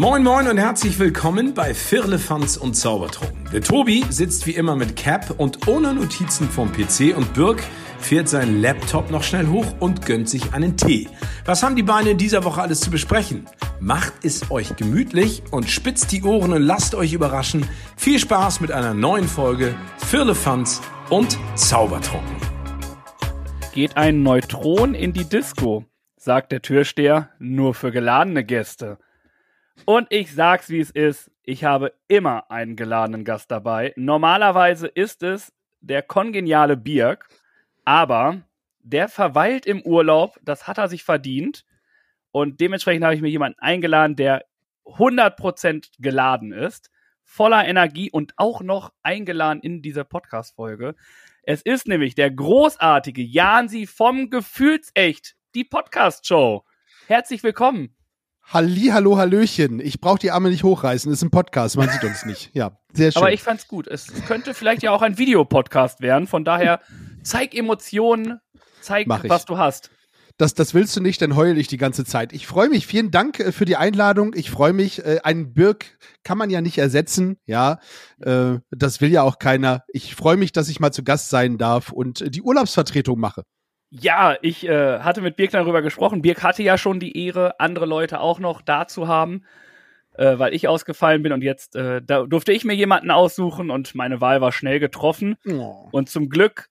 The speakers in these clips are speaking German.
Moin Moin und herzlich willkommen bei Firlefanz und Zaubertrunken. Der Tobi sitzt wie immer mit Cap und ohne Notizen vom PC und Birk fährt seinen Laptop noch schnell hoch und gönnt sich einen Tee. Was haben die Beine in dieser Woche alles zu besprechen? Macht es euch gemütlich und spitzt die Ohren und lasst euch überraschen. Viel Spaß mit einer neuen Folge Firlefanz und Zaubertrunken. Geht ein Neutron in die Disco, sagt der Türsteher, nur für geladene Gäste. Und ich sag's, wie es ist. Ich habe immer einen geladenen Gast dabei. Normalerweise ist es der kongeniale Birk, aber der verweilt im Urlaub. Das hat er sich verdient. Und dementsprechend habe ich mir jemanden eingeladen, der 100% geladen ist, voller Energie und auch noch eingeladen in dieser Podcast-Folge. Es ist nämlich der großartige Jansi vom Gefühlsecht, die Podcast-Show. Herzlich willkommen. Halli, hallo, hallöchen. Ich brauche die Arme nicht hochreißen. Ist ein Podcast, man sieht uns nicht. Ja, sehr schön. Aber ich fand's gut. Es könnte vielleicht ja auch ein Videopodcast werden. Von daher zeig Emotionen, zeig, was du hast. Das, das willst du nicht, dann heul ich die ganze Zeit. Ich freue mich. Vielen Dank äh, für die Einladung. Ich freue mich. Äh, einen Birk kann man ja nicht ersetzen. Ja, äh, das will ja auch keiner. Ich freue mich, dass ich mal zu Gast sein darf und die Urlaubsvertretung mache. Ja, ich äh, hatte mit Birk darüber gesprochen. Birk hatte ja schon die Ehre, andere Leute auch noch da zu haben, äh, weil ich ausgefallen bin und jetzt äh, da durfte ich mir jemanden aussuchen und meine Wahl war schnell getroffen. Oh. Und zum Glück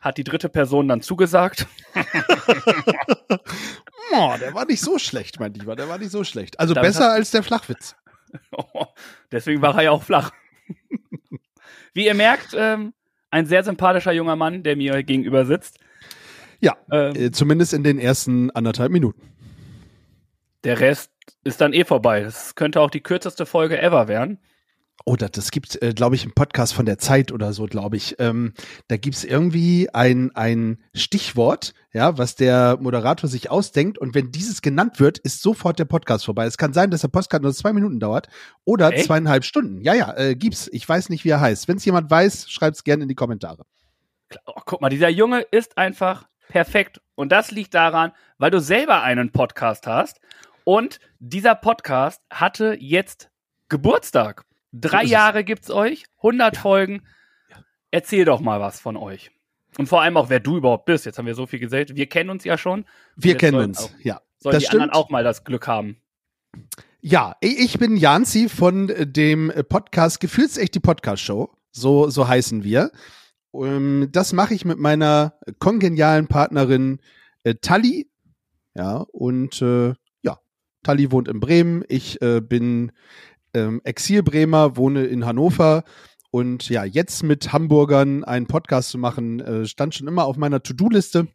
hat die dritte Person dann zugesagt. oh, der war nicht so schlecht, mein Lieber, der war nicht so schlecht. Also Damit besser als der Flachwitz. Oh, deswegen war er ja auch flach. Wie ihr merkt, ähm, ein sehr sympathischer junger Mann, der mir gegenüber sitzt. Ja, ähm, äh, zumindest in den ersten anderthalb Minuten. Der Rest ist dann eh vorbei. Das könnte auch die kürzeste Folge ever werden. Oh, das, das gibt, äh, glaube ich, einen Podcast von der Zeit oder so, glaube ich. Ähm, da gibt es irgendwie ein, ein Stichwort, ja, was der Moderator sich ausdenkt. Und wenn dieses genannt wird, ist sofort der Podcast vorbei. Es kann sein, dass der Podcast nur zwei Minuten dauert oder Echt? zweieinhalb Stunden. Ja, ja, äh, gibt's. Ich weiß nicht, wie er heißt. Wenn es jemand weiß, schreibt es gerne in die Kommentare. Oh, guck mal, dieser Junge ist einfach perfekt. Und das liegt daran, weil du selber einen Podcast hast. Und dieser Podcast hatte jetzt Geburtstag. Drei Jahre gibt's euch, 100 ja. Folgen. Erzähl doch mal was von euch. Und vor allem auch, wer du überhaupt bist. Jetzt haben wir so viel gesagt. Wir kennen uns ja schon. Wir kennen uns, auch, ja. Sollen die stimmt. anderen auch mal das Glück haben? Ja, ich bin Janzi von dem Podcast Gefühlsecht die Podcast Show. So, so heißen wir. Ähm, das mache ich mit meiner kongenialen Partnerin äh, Tali. Ja, und äh, ja, Tali wohnt in Bremen. Ich äh, bin ähm, Exil-Bremer, wohne in Hannover. Und ja, jetzt mit Hamburgern einen Podcast zu machen, äh, stand schon immer auf meiner To-Do-Liste.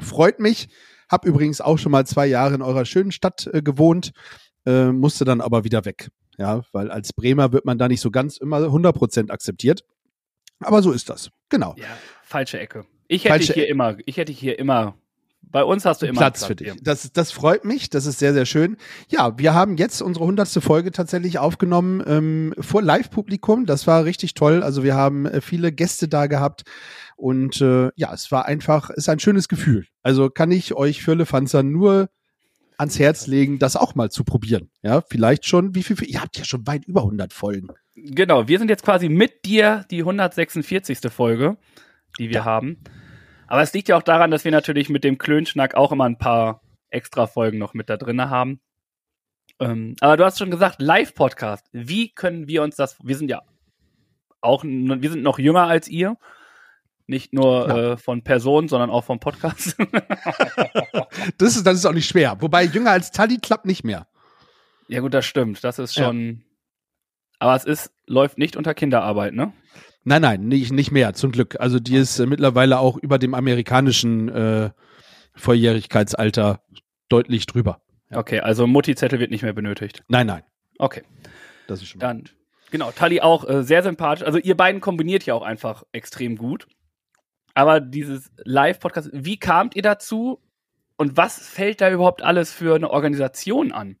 Freut mich. Hab übrigens auch schon mal zwei Jahre in eurer schönen Stadt äh, gewohnt, äh, musste dann aber wieder weg. Ja, weil als Bremer wird man da nicht so ganz immer 100% akzeptiert. Aber so ist das. Genau. Ja, falsche Ecke. Ich hätte falsche hier immer, ich hätte hier immer bei uns hast du immer Platz, Platz für dich. Das, das freut mich, das ist sehr, sehr schön. Ja, wir haben jetzt unsere hundertste Folge tatsächlich aufgenommen ähm, vor Live-Publikum. Das war richtig toll. Also wir haben äh, viele Gäste da gehabt und äh, ja, es war einfach, ist ein schönes Gefühl. Also kann ich euch für Lefanzer nur ans Herz legen, das auch mal zu probieren. Ja, vielleicht schon, wie viel, ihr habt ja schon weit über 100 Folgen. Genau, wir sind jetzt quasi mit dir die 146. Folge, die wir ja. haben. Aber es liegt ja auch daran, dass wir natürlich mit dem Klönschnack auch immer ein paar extra Folgen noch mit da drin haben. Ähm, aber du hast schon gesagt, Live-Podcast. Wie können wir uns das, wir sind ja auch, wir sind noch jünger als ihr. Nicht nur ja. äh, von Personen, sondern auch vom Podcast. das, ist, das ist auch nicht schwer. Wobei jünger als Tali klappt nicht mehr. Ja, gut, das stimmt. Das ist schon. Aber es ist, läuft nicht unter Kinderarbeit, ne? Nein, nein, nicht, nicht mehr, zum Glück. Also die ist äh, mittlerweile auch über dem amerikanischen äh, Volljährigkeitsalter deutlich drüber. Ja. Okay, also Mutti-Zettel wird nicht mehr benötigt. Nein, nein. Okay. Das ist schon. Dann, genau, Tali auch äh, sehr sympathisch. Also ihr beiden kombiniert ja auch einfach extrem gut. Aber dieses Live-Podcast, wie kamt ihr dazu? Und was fällt da überhaupt alles für eine Organisation an?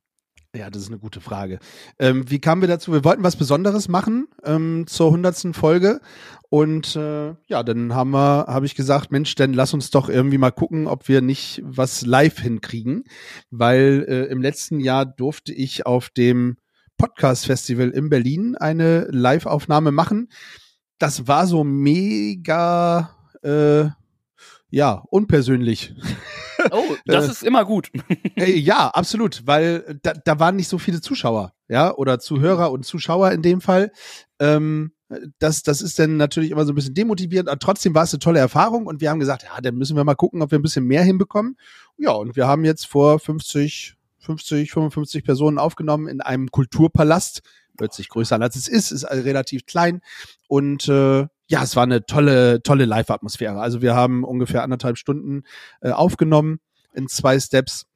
Ja, das ist eine gute Frage. Ähm, wie kamen wir dazu? Wir wollten was Besonderes machen ähm, zur hundertsten Folge und äh, ja, dann haben wir, habe ich gesagt, Mensch, dann lass uns doch irgendwie mal gucken, ob wir nicht was live hinkriegen, weil äh, im letzten Jahr durfte ich auf dem Podcast Festival in Berlin eine Live-Aufnahme machen. Das war so mega, äh, ja, unpersönlich. Oh, das Äh, ist immer gut. Äh, ja, absolut, weil da, da waren nicht so viele Zuschauer, ja, oder Zuhörer und Zuschauer in dem Fall. Ähm, das, das ist dann natürlich immer so ein bisschen demotivierend, aber trotzdem war es eine tolle Erfahrung und wir haben gesagt, ja, dann müssen wir mal gucken, ob wir ein bisschen mehr hinbekommen. Ja, und wir haben jetzt vor 50, 50, 55 Personen aufgenommen in einem Kulturpalast. Hört sich größer an, als es ist, ist relativ klein und äh, ja, es war eine tolle, tolle Live-Atmosphäre. Also wir haben ungefähr anderthalb Stunden äh, aufgenommen in zwei Steps.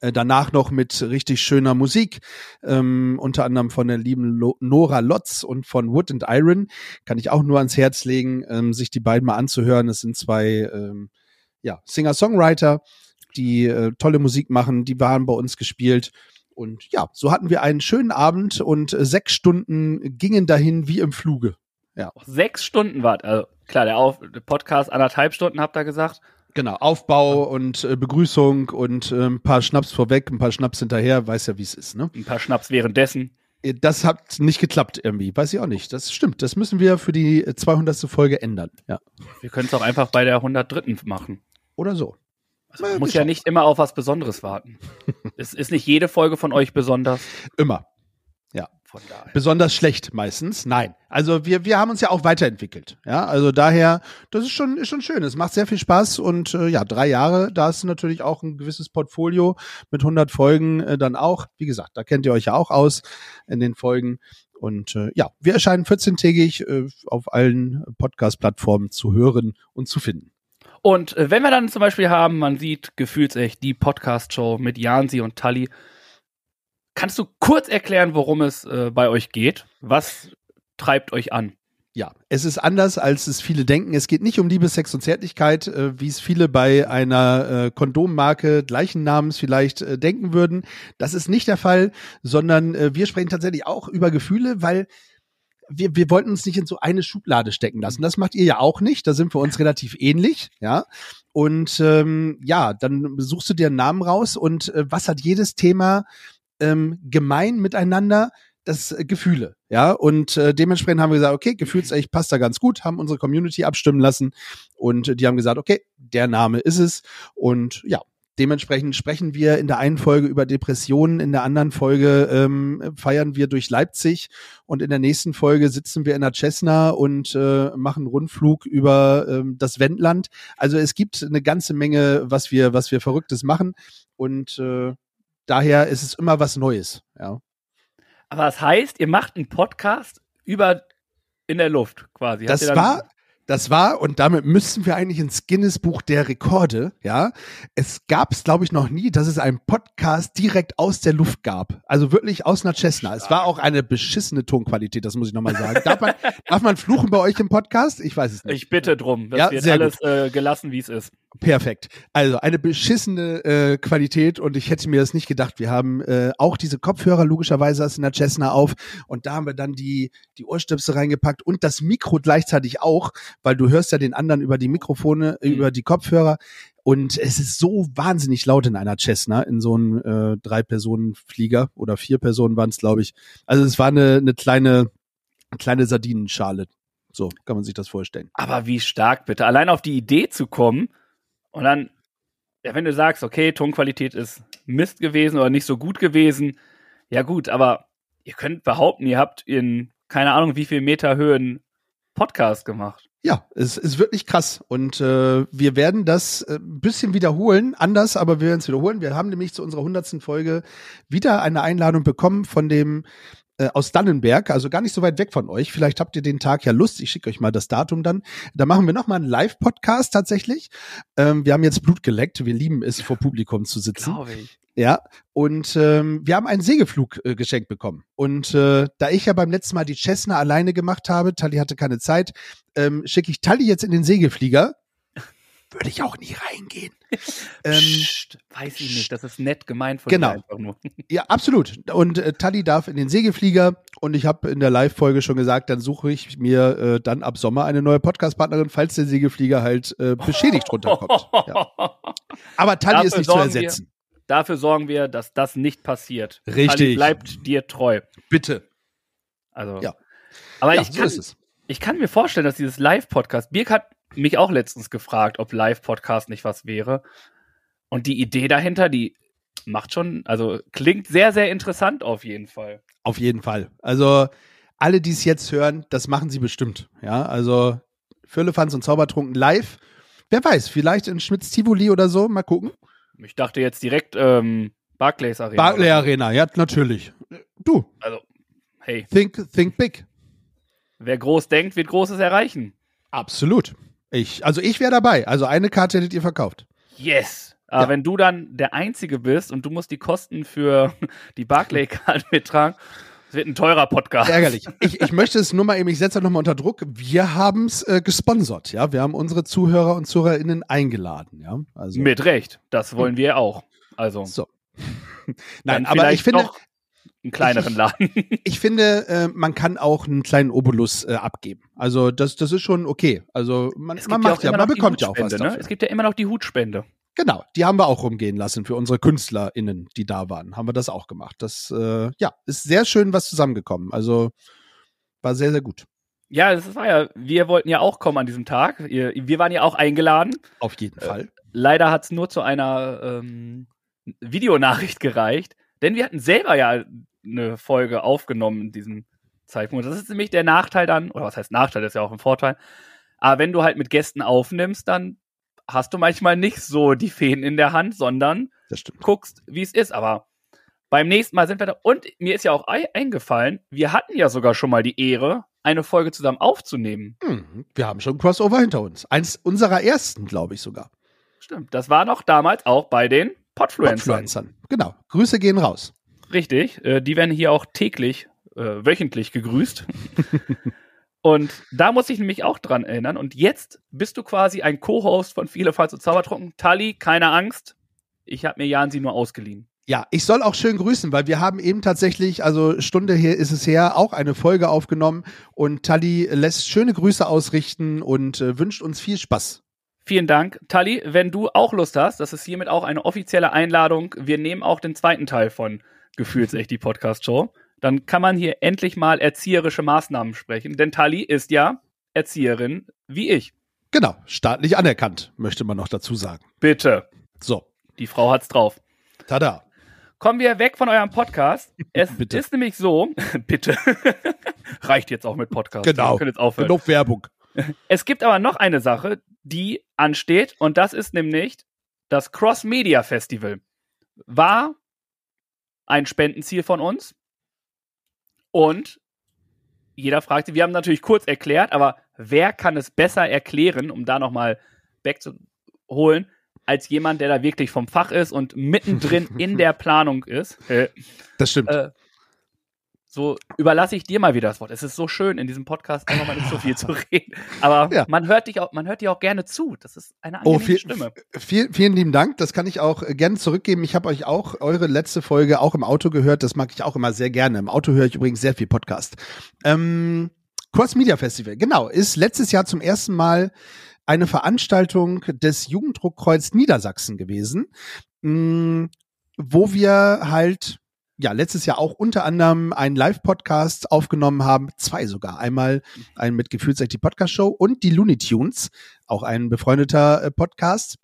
Äh, danach noch mit richtig schöner Musik, ähm, unter anderem von der lieben Lo Nora Lotz und von Wood and Iron. Kann ich auch nur ans Herz legen, ähm, sich die beiden mal anzuhören. Es sind zwei ähm, ja, Singer-Songwriter, die äh, tolle Musik machen, die waren bei uns gespielt. Und ja, so hatten wir einen schönen Abend und äh, sechs Stunden gingen dahin wie im Fluge. Sechs Stunden wart. Also klar, der, Auf Podcast anderthalb Stunden, habt ihr gesagt. Genau, Aufbau und äh, Begrüßung und äh, ein paar Schnaps vorweg, ein paar Schnaps hinterher, weiß ja, wie es ist, ne? Ein paar Schnaps währenddessen. Äh, Das hat nicht geklappt irgendwie, weiß ich auch nicht. Das stimmt, das müssen wir für die äh, 200. Folge ändern, ja. Wir können es auch einfach bei der 103. machen. Oder so. Also man muss ja nicht immer auf was Besonderes warten. es ist nicht jede Folge von euch besonders. Immer. Von daher. Besonders schlecht meistens. Nein. Also wir, wir haben uns ja auch weiterentwickelt. Ja, also daher, das ist schon, ist schon schön. Es macht sehr viel Spaß und äh, ja, drei Jahre, da ist natürlich auch ein gewisses Portfolio mit 100 Folgen äh, dann auch. Wie gesagt, da kennt ihr euch ja auch aus in den Folgen. Und äh, ja, wir erscheinen 14-tägig äh, auf allen Podcast-Plattformen zu hören und zu finden. Und äh, wenn wir dann zum Beispiel haben, man sieht gefühlsecht die Podcast-Show mit Jansi und Tully. Kannst du kurz erklären, worum es äh, bei euch geht? Was treibt euch an? Ja, es ist anders, als es viele denken. Es geht nicht um Liebe, Sex und Zärtlichkeit, äh, wie es viele bei einer äh, Kondommarke gleichen Namens vielleicht äh, denken würden. Das ist nicht der Fall, sondern äh, wir sprechen tatsächlich auch über Gefühle, weil wir, wir wollten uns nicht in so eine Schublade stecken lassen. Das macht ihr ja auch nicht. Da sind wir uns relativ ähnlich, ja. Und ähm, ja, dann suchst du dir einen Namen raus und äh, was hat jedes Thema ähm, gemein miteinander? das äh, Gefühle, ja, und äh, dementsprechend haben wir gesagt, okay, gefühlsecht passt da ganz gut, haben unsere Community abstimmen lassen und äh, die haben gesagt, okay, der Name ist es und ja, dementsprechend sprechen wir in der einen Folge über Depressionen, in der anderen Folge ähm, feiern wir durch Leipzig und in der nächsten Folge sitzen wir in der Cessna und äh, machen Rundflug über ähm, das Wendland. Also es gibt eine ganze Menge, was wir, was wir Verrücktes machen und äh, daher ist es immer was Neues, ja. Aber das heißt, ihr macht einen Podcast über in der Luft quasi. Habt Das war, das war, und damit müssen wir eigentlich ins Guinness-Buch der Rekorde, ja. Es gab es, glaube ich, noch nie, dass es einen Podcast direkt aus der Luft gab. Also wirklich aus einer Cessna. Es war auch eine beschissene Tonqualität, das muss ich nochmal sagen. Darf man, darf man fluchen bei euch im Podcast? Ich weiß es nicht. Ich bitte drum. Das Ja, wird sehr alles äh, gelassen, wie es ist. Perfekt. Also eine beschissene äh, Qualität und ich hätte mir das nicht gedacht. Wir haben äh, auch diese Kopfhörer logischerweise aus in der Cessna auf und da haben wir dann die die Ohrstöpsel reingepackt und das Mikro gleichzeitig auch, weil du hörst ja den anderen über die Mikrofone, äh, Mhm. über die Kopfhörer und es ist so wahnsinnig laut in einer Cessna in so einem äh, drei Personen Flieger oder vier Personen waren es glaube ich. Also es war eine eine kleine kleine Sardinenschale. So kann man sich das vorstellen. Aber wie stark bitte. Allein auf die Idee zu kommen und dann, ja, wenn du sagst, okay, Tonqualität ist Mist gewesen oder nicht so gut gewesen, ja gut, aber ihr könnt behaupten, ihr habt in keine Ahnung wie viel Meter Höhen Podcast gemacht. Ja, es ist wirklich krass. Und äh, wir werden das äh, ein bisschen wiederholen, anders, aber wir werden es wiederholen. Wir haben nämlich zu unserer hundertsten Folge wieder eine Einladung bekommen von dem äh, aus Dannenberg, also gar nicht so weit weg von euch. Vielleicht habt ihr den Tag ja Lust. Ich schicke euch mal das Datum dann. Da machen wir nochmal einen Live-Podcast tatsächlich. Ähm, wir haben jetzt Blut geleckt. Wir lieben es, vor Publikum zu sitzen. Glaube ich. Ja, und ähm, wir haben einen Segelflug äh, geschenkt bekommen. Und äh, da ich ja beim letzten Mal die Cessna alleine gemacht habe, Tali hatte keine Zeit, ähm, schicke ich Tali jetzt in den Segelflieger. Würde ich auch nie reingehen. ähm, Psst, weiß ich nicht, das ist nett gemeint von genau. Ja, absolut. Und äh, Tali darf in den Segelflieger und ich habe in der Live-Folge schon gesagt, dann suche ich mir äh, dann ab Sommer eine neue Podcast-Partnerin, falls der Segelflieger halt äh, beschädigt runterkommt. Ja. Aber Tali Dafür ist nicht zu ersetzen. Wir, dafür sorgen wir, dass das nicht passiert. Richtig. Tali bleibt dir treu. Bitte. Also. Ja. Aber ja, ich, kann, so ich kann mir vorstellen, dass dieses Live-Podcast, Birk hat mich auch letztens gefragt, ob Live-Podcast nicht was wäre. Und die Idee dahinter, die macht schon, also klingt sehr, sehr interessant auf jeden Fall. Auf jeden Fall. Also alle, die es jetzt hören, das machen sie bestimmt. Ja, also Fürlefanz und Zaubertrunken live. Wer weiß, vielleicht in Schmitz Tivoli oder so, mal gucken. Ich dachte jetzt direkt ähm, Barclays Arena. Barclay Arena, ja, natürlich. Du. Also, hey. Think, think big. Wer groß denkt, wird Großes erreichen. Absolut. Ich, also ich wäre dabei. Also eine Karte hättet ihr verkauft. Yes. Aber ja. wenn du dann der Einzige bist und du musst die Kosten für die Barclay-Karte mittragen, es wird ein teurer Podcast. Ärgerlich. Ich, ich möchte es nur mal eben, ich setze nochmal unter Druck. Wir haben es äh, gesponsert, ja. Wir haben unsere Zuhörer und ZuhörerInnen eingeladen, ja. Also. Mit Recht. Das wollen wir auch. Also. So. Nein, aber ich finde, einen kleineren Laden. Ich, ich finde, äh, man kann auch einen kleinen Obolus äh, abgeben. Also das, das ist schon okay. Also man, man macht ja, ja man bekommt ja auch was. Ne? Es gibt ja immer noch die Hutspende. Genau, die haben wir auch rumgehen lassen für unsere KünstlerInnen, die da waren. Haben wir das auch gemacht. Das äh, ja, ist sehr schön was zusammengekommen. Also war sehr, sehr gut. Ja, das war ja, wir wollten ja auch kommen an diesem Tag. Wir waren ja auch eingeladen. Auf jeden äh, Fall. Leider hat es nur zu einer ähm, Videonachricht gereicht, denn wir hatten selber ja eine Folge aufgenommen in diesem Zeitpunkt. Das ist nämlich der Nachteil dann, oder was heißt Nachteil, das ist ja auch ein Vorteil. Aber wenn du halt mit Gästen aufnimmst, dann hast du manchmal nicht so die Fäden in der Hand, sondern guckst, wie es ist. Aber beim nächsten Mal sind wir da. Und mir ist ja auch eingefallen, wir hatten ja sogar schon mal die Ehre, eine Folge zusammen aufzunehmen. Hm, wir haben schon ein Crossover hinter uns. Eins unserer ersten, glaube ich sogar. Stimmt. Das war noch damals auch bei den Podfluencern. Podfluencern. Genau. Grüße gehen raus. Richtig, äh, die werden hier auch täglich, äh, wöchentlich gegrüßt. und da muss ich nämlich auch dran erinnern. Und jetzt bist du quasi ein Co-Host von Viele Falls und Zaubertrunken. Tali, keine Angst. Ich habe mir Jansi nur ausgeliehen. Ja, ich soll auch schön grüßen, weil wir haben eben tatsächlich, also Stunde hier ist es her, auch eine Folge aufgenommen und Tali lässt schöne Grüße ausrichten und äh, wünscht uns viel Spaß. Vielen Dank. Tali, wenn du auch Lust hast, das ist hiermit auch eine offizielle Einladung. Wir nehmen auch den zweiten Teil von gefühlsecht die Podcast-Show. Dann kann man hier endlich mal erzieherische Maßnahmen sprechen. Denn Tali ist ja Erzieherin wie ich. Genau, staatlich anerkannt, möchte man noch dazu sagen. Bitte. So. Die Frau hat's drauf. Tada. Kommen wir weg von eurem Podcast. Es bitte. ist nämlich so, bitte. Reicht jetzt auch mit Podcast. Genau. Wir können jetzt aufhören. Genug Werbung. Es gibt aber noch eine Sache, die ansteht, und das ist nämlich das Cross Media Festival. War ein Spendenziel von uns. Und jeder fragte, wir haben natürlich kurz erklärt, aber wer kann es besser erklären, um da nochmal wegzuholen, als jemand, der da wirklich vom Fach ist und mittendrin in der Planung ist. Das stimmt. Äh, so überlasse ich dir mal wieder das Wort. Es ist so schön, in diesem Podcast einfach mal nicht so viel zu reden. Aber ja. man hört dich auch, man hört dir auch gerne zu. Das ist eine oh, angenehme oh, viel, Stimme. Viel, vielen lieben Dank. Das kann ich auch äh, gerne zurückgeben. Ich habe euch auch eure letzte Folge auch im Auto gehört. Das mag ich auch immer sehr gerne. Im Auto höre ich übrigens sehr viel Podcast. Ähm, Cross Media Festival, genau, ist letztes Jahr zum ersten Mal eine Veranstaltung des Jugenddruckkreuz Niedersachsen gewesen, mh, mm, wo wir halt ja, letztes Jahr auch unter anderem einen Live-Podcast aufgenommen haben, zwei sogar. Einmal einen mit Gefühlsecht die Podcast-Show und die Looney Tunes, auch ein befreundeter äh, Podcast.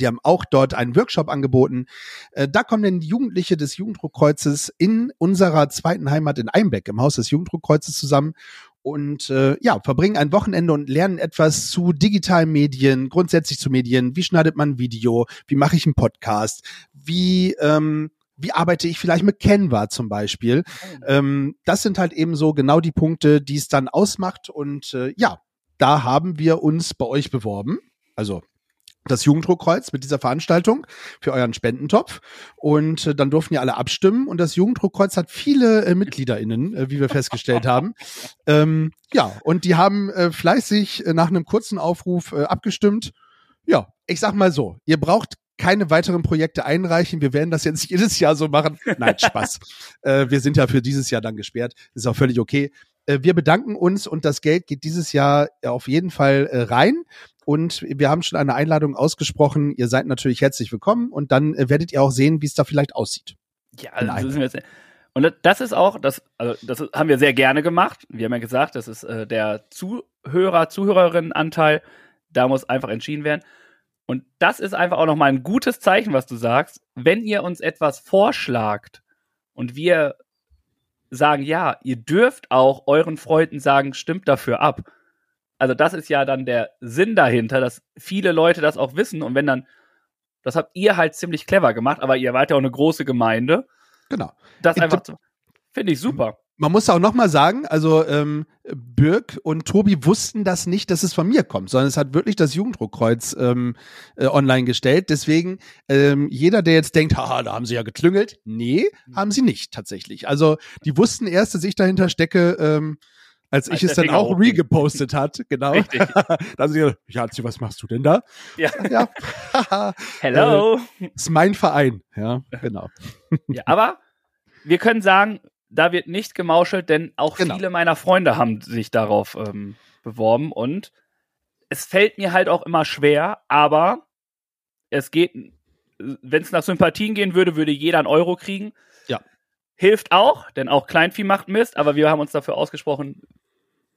Die haben auch dort einen Workshop angeboten. Äh, da kommen denn Jugendliche des Jugenddruckkreuzes in unserer zweiten Heimat in Einbeck im Haus des Jugenddruckkreuzes zusammen und äh, ja, verbringen ein Wochenende und lernen etwas zu digitalen Medien, grundsätzlich zu Medien. Wie schneidet man ein Video? Wie mache ich einen Podcast? Wie ähm, wie arbeite ich vielleicht mit Canva zum Beispiel. Oh. Ähm, das sind halt eben so genau die Punkte, die es dann ausmacht. Und äh, ja, da haben wir uns bei euch beworben. Also das Jugenddruckkreuz mit dieser Veranstaltung für euren Spendentopf. Und äh, dann durften ja alle abstimmen. Und das Jugenddruckkreuz hat viele äh, MitgliederInnen, äh, wie wir festgestellt haben. Ähm, ja, und die haben äh, fleißig äh, nach einem kurzen Aufruf äh, abgestimmt Ja, ich sag mal so, ihr braucht keine weiteren Projekte einreichen. Wir werden das jetzt jedes Jahr so machen. Nein, Spaß. äh, wir sind ja für dieses Jahr dann gesperrt. ist auch völlig okay. Äh, wir bedanken uns und das Geld geht dieses Jahr auf jeden Fall äh, rein. Und wir haben schon eine Einladung ausgesprochen. Ihr seid natürlich herzlich willkommen und dann äh, werdet ihr auch sehen, wie es da vielleicht aussieht. Ja, also wir jetzt, und das ist auch, das, also das haben wir sehr gerne gemacht. Wir haben ja gesagt, das ist äh, der Zuhörer, Zuhörerinnenanteil. Da muss einfach entschieden werden. Und das ist einfach auch nochmal ein gutes Zeichen, was du sagst. Wenn ihr uns etwas vorschlagt und wir sagen, ja, ihr dürft auch euren Freunden sagen, stimmt dafür ab. Also das ist ja dann der Sinn dahinter, dass viele Leute das auch wissen. Und wenn dann, das habt ihr halt ziemlich clever gemacht, aber ihr wart ja auch eine große Gemeinde. Genau. Das einfach, finde ich super man muss auch noch mal sagen, also ähm, Birk und Tobi wussten das nicht, dass es von mir kommt, sondern es hat wirklich das Jugenddruckkreuz ähm, äh, online gestellt. Deswegen ähm, jeder, der jetzt denkt, haha, da haben sie ja geklüngelt, nee, mhm. haben sie nicht tatsächlich. Also die wussten erst, dass ich dahinter stecke. Ähm, als, als ich es dann auch regepostet hat, genau. Richtig. da haben sie gesagt, ja, was machst du denn da? Ja. ja. Hello. Äh, ist mein Verein, ja, genau. ja, aber wir können sagen, da wird nicht gemauschelt, denn auch genau. viele meiner Freunde haben sich darauf ähm, beworben und es fällt mir halt auch immer schwer, aber es geht, wenn es nach Sympathien gehen würde, würde jeder einen Euro kriegen. Ja. Hilft auch, denn auch Kleinvieh macht Mist, aber wir haben uns dafür ausgesprochen,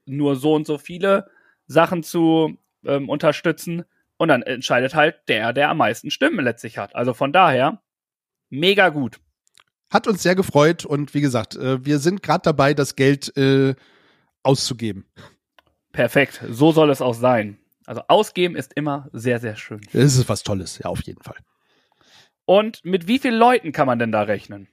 nur so und so viele Sachen zu ähm, unterstützen. Und dann entscheidet halt der, der am meisten Stimmen letztlich hat. Also von daher, mega gut. Hat uns sehr gefreut und wie gesagt, äh, wir sind gerade dabei, das Geld äh, auszugeben. Perfekt, so soll es auch sein. Also ausgeben ist immer sehr, sehr schön. Es ist was Tolles, ja, auf jeden Fall. Und mit wie vielen Leuten kann man denn da rechnen?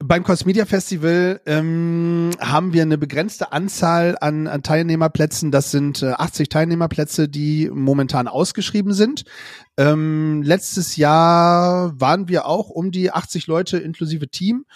Beim Cosmedia Festival ähm, haben wir eine begrenzte Anzahl an, an Teilnehmerplätzen. Das sind äh, 80 Teilnehmerplätze, die momentan ausgeschrieben sind. Ähm, letztes Jahr waren wir auch um die 80 Leute inklusive Team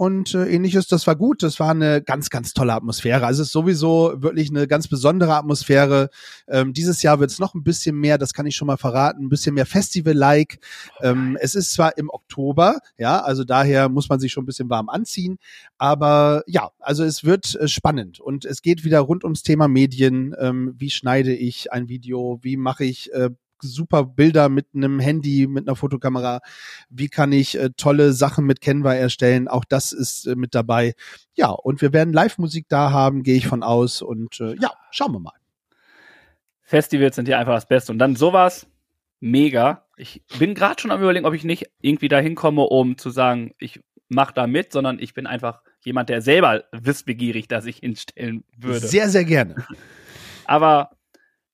und äh, ähnliches. Das war gut. Das war eine ganz, ganz tolle Atmosphäre. Also es ist sowieso wirklich eine ganz besondere Atmosphäre. Ähm, dieses Jahr wird es noch ein bisschen mehr, das kann ich schon mal verraten, ein bisschen mehr Festival-like. Ähm, es ist zwar im Oktober, ja, also daher muss man sich schon ein bisschen warm anziehen. Aber ja, also es wird äh, spannend und es geht wieder rund ums Thema Medien. Ähm, wie schneide ich ein Video? Wie mache ich äh, super Bilder mit einem Handy, mit einer Fotokamera? Wie kann ich äh, tolle Sachen mit Canva erstellen? Auch das ist äh, mit dabei. Ja, und wir werden Live-Musik da haben, gehe ich von aus. Und äh, ja, schauen wir mal. Festivals sind ja einfach das Beste. Und dann sowas, mega. Ich bin gerade schon am überlegen, ob ich nicht irgendwie da hinkomme, um zu sagen, ich mache da mit, sondern ich bin einfach jemand, der selber wissbegierig da sich hinstellen würde. Sehr, sehr gerne. Aber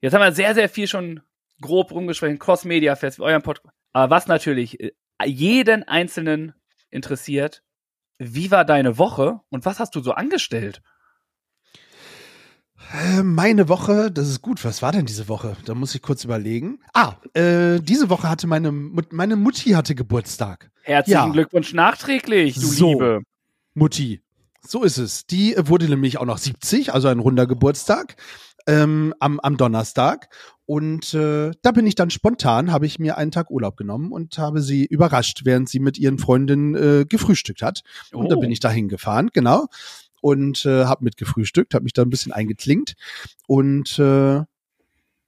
jetzt haben wir sehr, sehr viel schon grob rumgesprochen, Cross Media Festival, euren Podcast. Aber was natürlich äh, jeden Einzelnen interessiert, wie war deine Woche und was hast du so angestellt? Äh, meine Woche, das ist gut. Was war denn diese Woche? Da muss ich kurz überlegen. Ah, äh, diese Woche hatte meine, meine Mutti hatte Geburtstag. Herzlichen ja. Glückwunsch nachträglich, du so, Liebe. Mutti. So ist es. Die wurde nämlich auch noch 70, also ein runder Geburtstag ähm, am, am Donnerstag. Und äh, da bin ich dann spontan, habe ich mir einen Tag Urlaub genommen und habe sie überrascht, während sie mit ihren Freundinnen äh, gefrühstückt hat. Oh. Und da bin oh. ich dahin gefahren, genau. Und äh, habe mit gefrühstückt, habe mich da ein bisschen eingeklinkt. Und äh,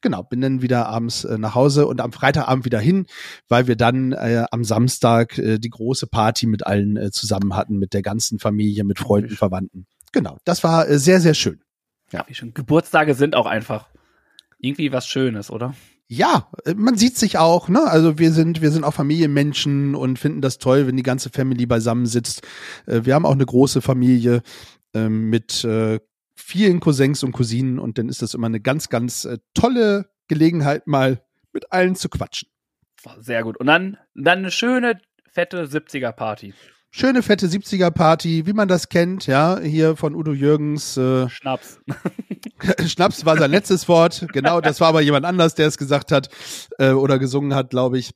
genau, bin dann wieder abends äh, nach Hause und am Freitagabend wieder hin, weil wir dann äh, am Samstag äh, die große Party mit allen äh, zusammen hatten, mit der ganzen Familie, mit Freunden, Verwandten. Genau, das war äh, sehr, sehr schön. Ja. Wie schon. Geburtstage sind auch einfach irgendwie was Schönes, oder? Ja, äh, man sieht sich auch, ne? Also wir sind, wir sind auch Familienmenschen und finden das toll, wenn die ganze Family beisammen sitzt. Äh, wir haben auch eine große Familie ähm, mit äh, vielen Cousins und Cousinen und dann ist das immer eine ganz, ganz tolle Gelegenheit, mal mit allen zu quatschen. Sehr gut. Und dann, dann eine schöne, fette 70er Party schöne fette 70er Party, wie man das kennt, ja, hier von Udo Jürgens. Äh, Schnaps. Schnaps war sein letztes Wort, genau, das war aber jemand anders, der es gesagt hat äh, oder gesungen hat, glaube ich.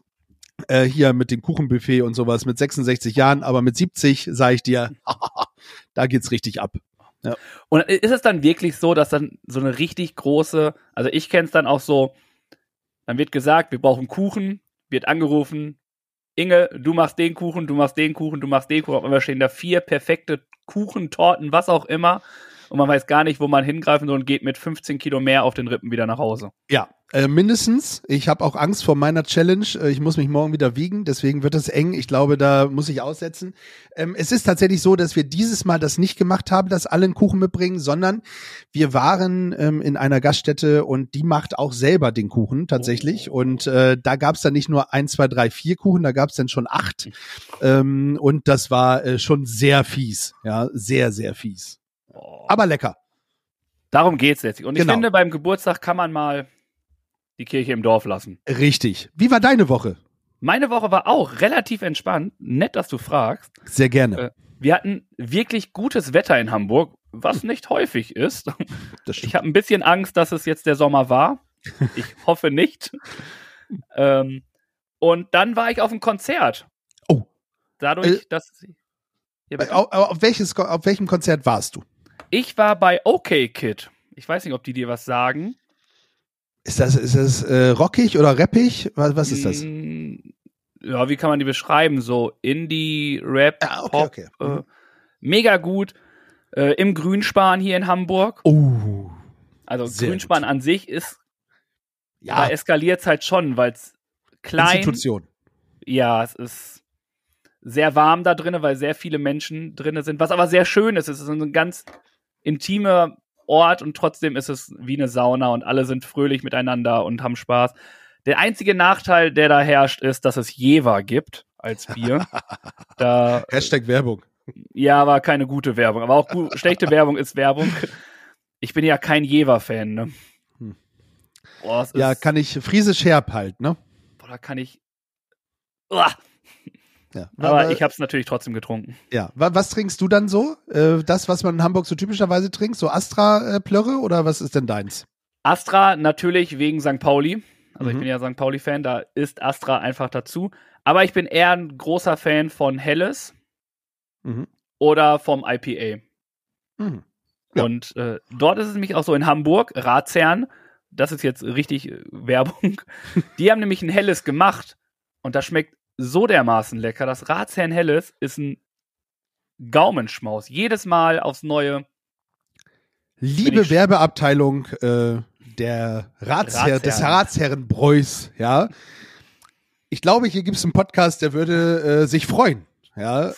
Äh, hier mit dem Kuchenbuffet und sowas mit 66 Jahren, aber mit 70 sage ich dir, da geht's richtig ab. Ja. Und ist es dann wirklich so, dass dann so eine richtig große, also ich kenne es dann auch so, Dann wird gesagt, wir brauchen Kuchen, wird angerufen, Inge, du machst den Kuchen, du machst den Kuchen, du machst den Kuchen. Auf einmal stehen da vier perfekte Kuchen, Torten, was auch immer. Und man weiß gar nicht, wo man hingreifen soll und geht mit 15 Kilo mehr auf den Rippen wieder nach Hause. Ja, äh, mindestens. Ich habe auch Angst vor meiner Challenge. Äh, ich muss mich morgen wieder wiegen, deswegen wird es eng. Ich glaube, da muss ich aussetzen. Ähm, es ist tatsächlich so, dass wir dieses Mal das nicht gemacht haben, dass alle einen Kuchen mitbringen, sondern wir waren ähm, in einer Gaststätte und die macht auch selber den Kuchen tatsächlich. Oh. Und äh, da gab es dann nicht nur ein, zwei, drei, vier Kuchen, da gab es dann schon acht. Ähm, und das war äh, schon sehr fies. Ja, sehr, sehr fies. Aber lecker. Darum geht's letztlich. Und ich Genau. finde, beim Geburtstag kann man mal die Kirche im Dorf lassen. Richtig. Wie war deine Woche? Meine Woche war auch relativ entspannt. Nett, dass du fragst. Sehr gerne. Äh, Wir hatten wirklich gutes Wetter in Hamburg, was nicht häufig ist. Ich habe ein bisschen Angst, dass es jetzt der Sommer war. Ich hoffe nicht. ähm, und dann war ich auf einem Konzert. Oh. Dadurch, Äh, dass. Bitte. Auf, auf, welches, auf welchem Konzert warst du? Ich war bei OK Kid. Ich weiß nicht, ob die dir was sagen. Ist das, ist das äh, rockig oder rappig? Was, was ist das? Mm, Ja, wie kann man die beschreiben? So Indie, Rap, Ah, okay, Pop. okay. Äh, mega gut. Äh, Im Grünspan hier in Hamburg. Oh. Also Sehr Grünspan gut. an sich ist, Ja, da eskaliert es halt schon, weil es klein, Institution. ja, es ist sehr warm da drinne, weil sehr viele Menschen drinne sind, was aber sehr schön ist. Es ist ein ganz intimer Ort und trotzdem ist es wie eine Sauna und alle sind fröhlich miteinander und haben Spaß. Der einzige Nachteil, der da herrscht, ist, dass es Jever gibt als Bier. da, Hashtag Werbung. ja, war keine gute Werbung, aber auch gu schlechte Werbung ist Werbung. Ich bin ja kein Jever-Fan, ne? Hm. Boah, Ja, kann ich friesisch herb halt, ne? boah, da kann ich. Uah, Ja. aber ich habe es natürlich trotzdem getrunken. ja. Wa- Was trinkst du dann so? Äh, das, was man in Hamburg so typischerweise trinkt? So Astra-Plörre oder was ist denn deins? Astra natürlich wegen St. Pauli. Also ich Mhm. bin ja St. Pauli-Fan, da ist Astra einfach dazu. Aber ich bin eher ein großer Fan von Helles Mhm. oder vom IPA. Mhm. Ja. Und äh, dort ist es nämlich auch so in Hamburg, Ratsherrn, das ist jetzt richtig äh, Werbung, die haben nämlich ein Helles gemacht und das schmeckt so dermaßen lecker. Das Ratsherrn Helles ist ein Gaumenschmaus. Jedes Mal aufs Neue. Liebe Werbeabteilung äh, der Ratsherr, des Ratsherren. Ratsherrenbräus, ja. Ich glaube, hier gibt es einen Podcast, der würde äh, sich freuen, ja.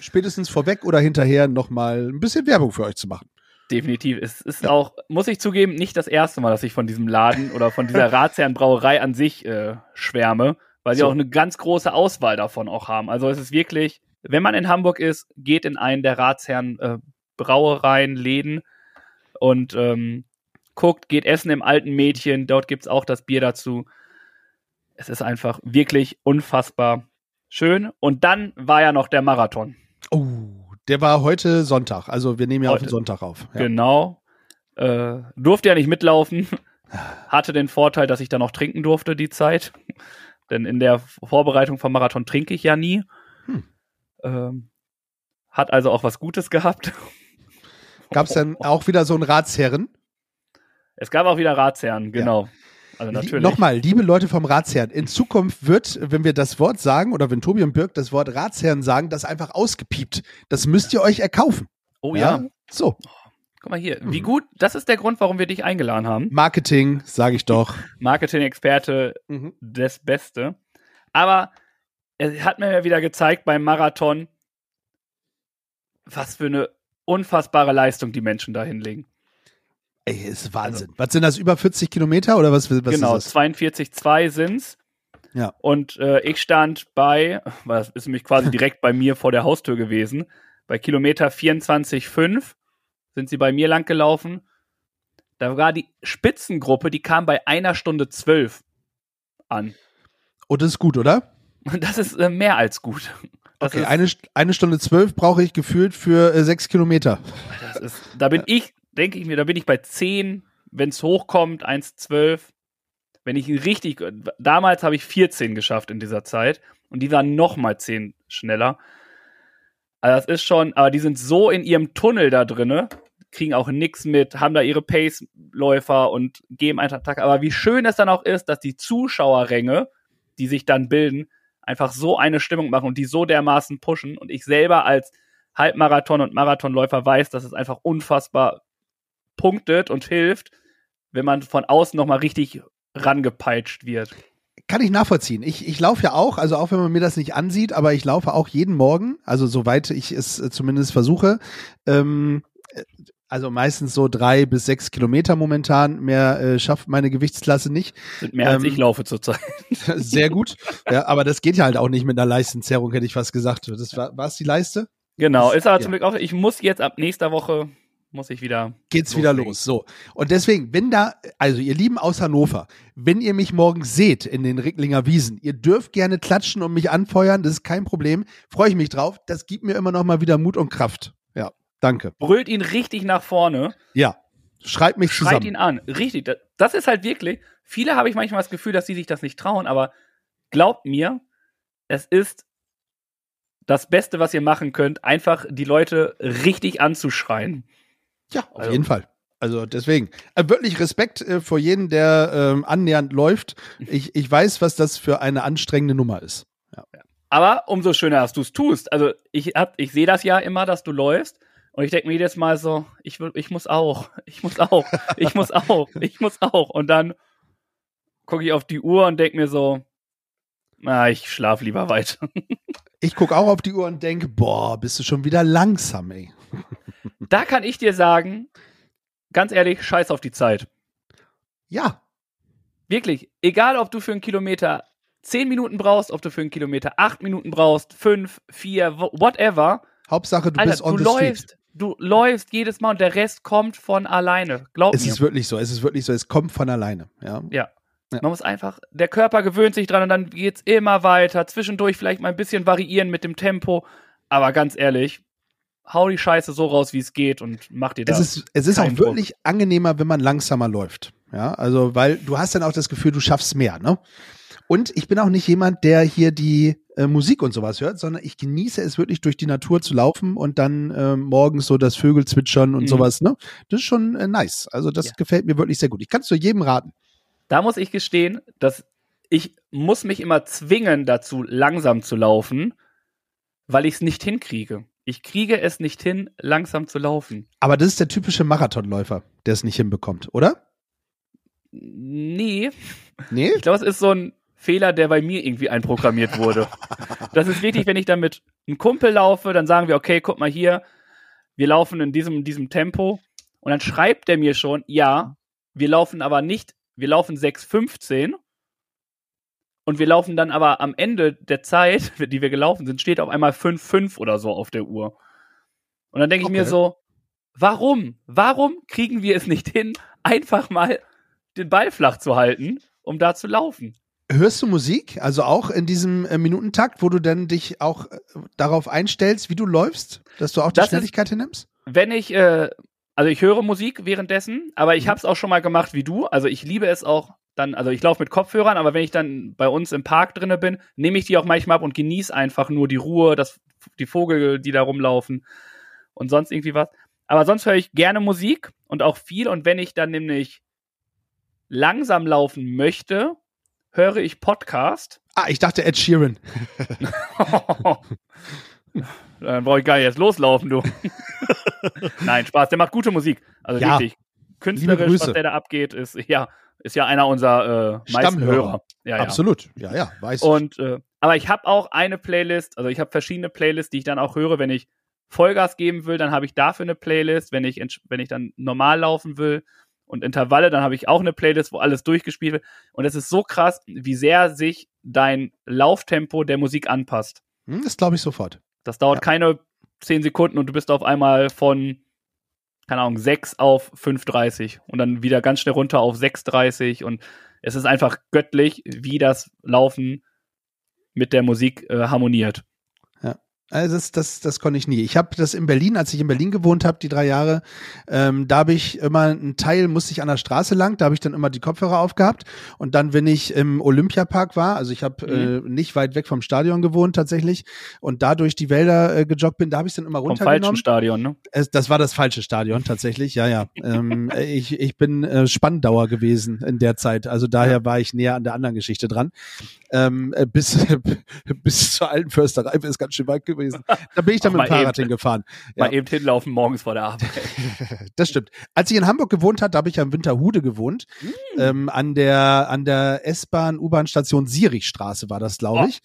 Spätestens vorweg oder hinterher nochmal ein bisschen Werbung für euch zu machen. Definitiv. Es ist auch, muss ich zugeben, nicht das erste Mal, dass ich von diesem Laden oder von dieser Ratsherrenbrauerei an sich äh, schwärme, weil sie So. auch eine ganz große Auswahl davon auch haben. Also es ist wirklich, wenn man in Hamburg ist, geht in einen der Ratsherren äh, Brauereien, Läden und ähm, guckt, geht essen im alten Mädchen, dort gibt's auch das Bier dazu. Es ist einfach wirklich unfassbar schön. Und dann war ja noch der Marathon. Oh, der war heute Sonntag. Also wir nehmen ja auf Heute. den Sonntag auf. Ja. Genau. Äh, durfte ja nicht mitlaufen. Hatte den Vorteil, dass ich dann noch trinken durfte die Zeit. Denn in der Vorbereitung vom Marathon trinke ich ja nie. Hm. Ähm, hat also auch was Gutes gehabt. Gab es dann auch wieder so einen Ratsherren? Es gab auch wieder Ratsherren, genau. Also Lie- natürlich. Nochmal, liebe Leute vom Ratsherrn, in Zukunft wird, wenn wir das Wort sagen oder wenn Tobi und Birk das Wort Ratsherren sagen, das einfach ausgepiept. Das müsst ihr euch erkaufen. Oh ja. So, Guck mal hier. Mhm. Wie gut. Das ist der Grund, warum wir dich eingeladen haben. Marketing, sage ich doch. Marketing-Experte Mhm. das Beste. Aber es hat mir ja wieder gezeigt beim Marathon, was für eine unfassbare Leistung die Menschen da hinlegen. Ey, ist Wahnsinn. was sind das, über 40 Kilometer oder was, was genau, ist das? 42,2 sind's. Ja. Und äh, ich stand bei, das ist nämlich quasi direkt bei mir vor der Haustür gewesen, bei Kilometer 24,5 sind sie bei mir lang gelaufen. Da war die Spitzengruppe, die kam bei einer Stunde zwölf an. Und das ist gut, oder? Das ist äh, mehr als gut. Das Okay, eine, eine Stunde zwölf brauche ich gefühlt für äh, sechs Kilometer. Ist, da bin ich, denke ich mir, da bin ich bei 10, wenn es hochkommt, 1,12. Wenn ich richtig, damals habe ich 14 geschafft in dieser Zeit und die waren noch mal 10 schneller. Also das ist schon, aber die sind so in ihrem Tunnel da drinne. kriegen auch nix mit, haben da ihre Pace-Läufer und geben einen Attack. Aber wie schön es dann auch ist, dass die Zuschauerränge, die sich dann bilden, einfach so eine Stimmung machen und die so dermaßen pushen. Und ich selber als Halbmarathon- und Marathonläufer weiß, dass es einfach unfassbar punktet und hilft, wenn man von außen nochmal richtig rangepeitscht wird. Kann ich nachvollziehen. Ich, ich laufe ja auch, also auch wenn man mir das nicht ansieht, aber ich laufe auch jeden Morgen, also soweit ich es äh, zumindest versuche. Ähm, äh, also meistens so drei bis sechs Kilometer momentan. Mehr äh, schafft meine Gewichtsklasse nicht. Sind mehr als Ähm, ich laufe zurzeit. Sehr gut. Ja, aber das geht ja halt auch nicht mit einer Leistenzerrung, hätte ich fast gesagt. Das war, war es die Leiste? Genau, ist aber Ja. zum Glück auch. Ich muss jetzt ab nächster Woche muss ich wieder. geht's wieder Loslegen. los. So. Und deswegen, wenn da, also ihr Lieben aus Hannover, wenn ihr mich morgen seht in den Ricklinger Wiesen, ihr dürft gerne klatschen und mich anfeuern, das ist kein Problem. Freue ich mich drauf. Das gibt mir immer noch mal wieder Mut und Kraft. Ja, danke. Brüllt ihn richtig nach vorne, Ja, schreibt mich schreit zusammen. ihn an. Richtig. Das, das ist halt wirklich. Viele habe ich manchmal das Gefühl, dass sie sich das nicht trauen, aber glaubt mir, es ist das Beste, was ihr machen könnt, einfach die Leute richtig anzuschreien. Ja, auf Also- jeden Fall. Also deswegen, äh, wirklich Respekt äh, vor jedem, der ähm, annähernd läuft. Ich, ich weiß, was das für eine anstrengende Nummer ist. Aber umso schöner, dass du es tust. Also ich hab, ich sehe das ja immer, dass du läufst. Und ich denke mir jedes Mal so, ich, will, ich muss auch, ich muss auch, ich muss auch, ich muss auch. Und dann gucke ich auf die Uhr und denke mir so, na, ich schlaf lieber weiter. Ich gucke auch auf die Uhr und denke, boah, bist du schon wieder langsam, ey. Da kann ich dir sagen, ganz ehrlich, scheiß auf die Zeit. Ja, Wirklich, egal ob du für einen Kilometer 10 Minuten brauchst, ob du für einen Kilometer 8 Minuten brauchst, 5, 4, wo- whatever. Hauptsache du Alter, bist on du the street. läufst, du läufst jedes Mal und der Rest kommt von alleine. Glaub Es mir. ist wirklich so, es ist wirklich so, es kommt von alleine. Ja. Ja. Ja. Man muss einfach, der Körper gewöhnt sich dran und dann geht's immer weiter. Zwischendurch vielleicht mal ein bisschen variieren mit dem Tempo. Aber ganz ehrlich, hau die Scheiße so raus, wie es geht und mach dir Es das. ist, es ist auch keinen Druck. wirklich angenehmer, wenn man langsamer läuft. Ja, also, weil du hast dann auch das Gefühl, du schaffst mehr, ne? Und ich bin auch nicht jemand, der hier die äh, Musik und sowas hört, sondern ich genieße es wirklich durch die Natur zu laufen und dann äh, morgens so das Vögel zwitschern und Mhm. sowas, ne? Das ist schon äh, nice. Also das Ja. gefällt mir wirklich sehr gut. Ich kann es zu jedem raten. Da muss ich gestehen, dass ich muss mich immer zwingen dazu, langsam zu laufen, weil ich es nicht hinkriege. Ich kriege es nicht hin, langsam zu laufen. Aber das ist der typische Marathonläufer, der es nicht hinbekommt, oder? Nee, Nee? Ich glaube, es ist so ein Fehler, der bei mir irgendwie einprogrammiert wurde. Das ist wirklich, wenn ich dann mit einem Kumpel laufe, dann sagen wir, okay, guck mal hier, wir laufen in diesem, diesem Tempo. Und dann schreibt der mir schon, ja, wir laufen aber nicht, wir laufen 6,15. Und wir laufen dann aber am Ende der Zeit, die wir gelaufen sind, steht auf einmal 5,5 oder so auf der Uhr. Und dann denke ich mir Okay. so, warum? Warum kriegen wir es nicht hin, einfach mal den Ball flach zu halten, um da zu laufen? Hörst du Musik? Also auch in diesem äh, Minutentakt, wo du dann dich auch äh, darauf einstellst, wie du läufst, dass du auch die Das ist- Schnelligkeit hinnimmst? wenn ich, äh, also ich höre Musik währenddessen, aber Mhm. ich habe es auch schon mal gemacht wie du. Also ich liebe es auch dann, also ich laufe mit Kopfhörern, aber wenn ich dann bei uns im Park drinne bin, nehme ich die auch manchmal ab und genieße einfach nur die Ruhe, das, die Vogel, die da rumlaufen und sonst irgendwie was. Aber sonst höre ich gerne Musik und auch viel. Und wenn ich dann nämlich langsam laufen möchte, höre ich Podcast. Ah, ich dachte Ed Sheeran. Dann brauche ich gar nicht erst loslaufen, du. Nein, Spaß, der macht gute Musik. Also Ja. wirklich. Künstlerisch, was der da abgeht, ist ja, ist ja einer unserer äh, meisten. Hörer. Ja, ja. Absolut. Ja, ja, weiß. Und äh, aber ich habe auch eine Playlist, also ich habe verschiedene Playlists, die ich dann auch höre, wenn ich Vollgas geben will, dann habe ich dafür eine Playlist, wenn ich wenn ich dann normal laufen will und Intervalle, dann habe ich auch eine Playlist, wo alles durchgespielt wird und es ist so krass, wie sehr sich dein Lauftempo der Musik anpasst. Hm, das glaube ich sofort. Das dauert Ja. keine 10 Sekunden und du bist auf einmal von, keine Ahnung, 6 auf 5,30 und dann wieder ganz schnell runter auf 6,30 und es ist einfach göttlich, wie das Laufen mit der Musik äh, harmoniert. Also das, das, das konnte ich nie. Ich habe das in Berlin, als ich in Berlin gewohnt habe, die drei Jahre, ähm, da habe ich immer einen Teil, musste ich an der Straße lang, da habe ich dann immer die Kopfhörer aufgehabt. Und dann, wenn ich im Olympiapark war, also ich habe Mhm. äh, nicht weit weg vom Stadion gewohnt tatsächlich, und da durch die Wälder äh, gejoggt bin, da habe ich dann immer Vom falschen runtergenommen. Stadion, ne? Es, das war das falsche Stadion tatsächlich, ja, ja. ähm, ich, ich bin äh, Spandauer gewesen in der Zeit, also daher war ich näher an der anderen Geschichte dran. Ähm, äh, bis, bis zur alten Försterei ist ganz schön weit gewesen. Da bin ich dann mit dem Fahrrad eben. hingefahren. Ja. Mal eben hinlaufen morgens vor der Arbeit. Das stimmt. Als ich in Hamburg gewohnt habe, da habe ich ja in Winterhude gewohnt. Ähm, an der, an der S-Bahn, U-Bahn-Station Sierichstraße war das, glaube Oh. ich.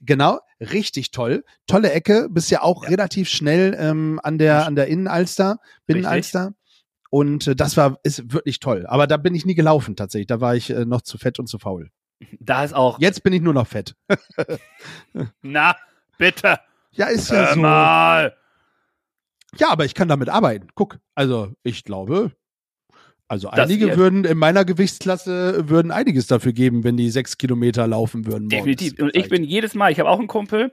Genau, richtig toll. Tolle Ecke, bist ja auch Ja. relativ schnell ähm, an der, an der Innenalster, Binnenalster. Und äh, das war, ist wirklich toll. Aber da bin ich nie gelaufen tatsächlich. Da war ich äh, noch zu fett und zu faul. Da ist auch. Jetzt bin ich nur noch fett. Na, bitte. Ja, ist ja so. mal. Ja, aber ich kann damit arbeiten. Guck, also ich glaube, also Das einige würden in meiner Gewichtsklasse würden einiges dafür geben, wenn die sechs Kilometer laufen würden. Definitiv. Und ich bin jedes Mal, ich habe auch einen Kumpel,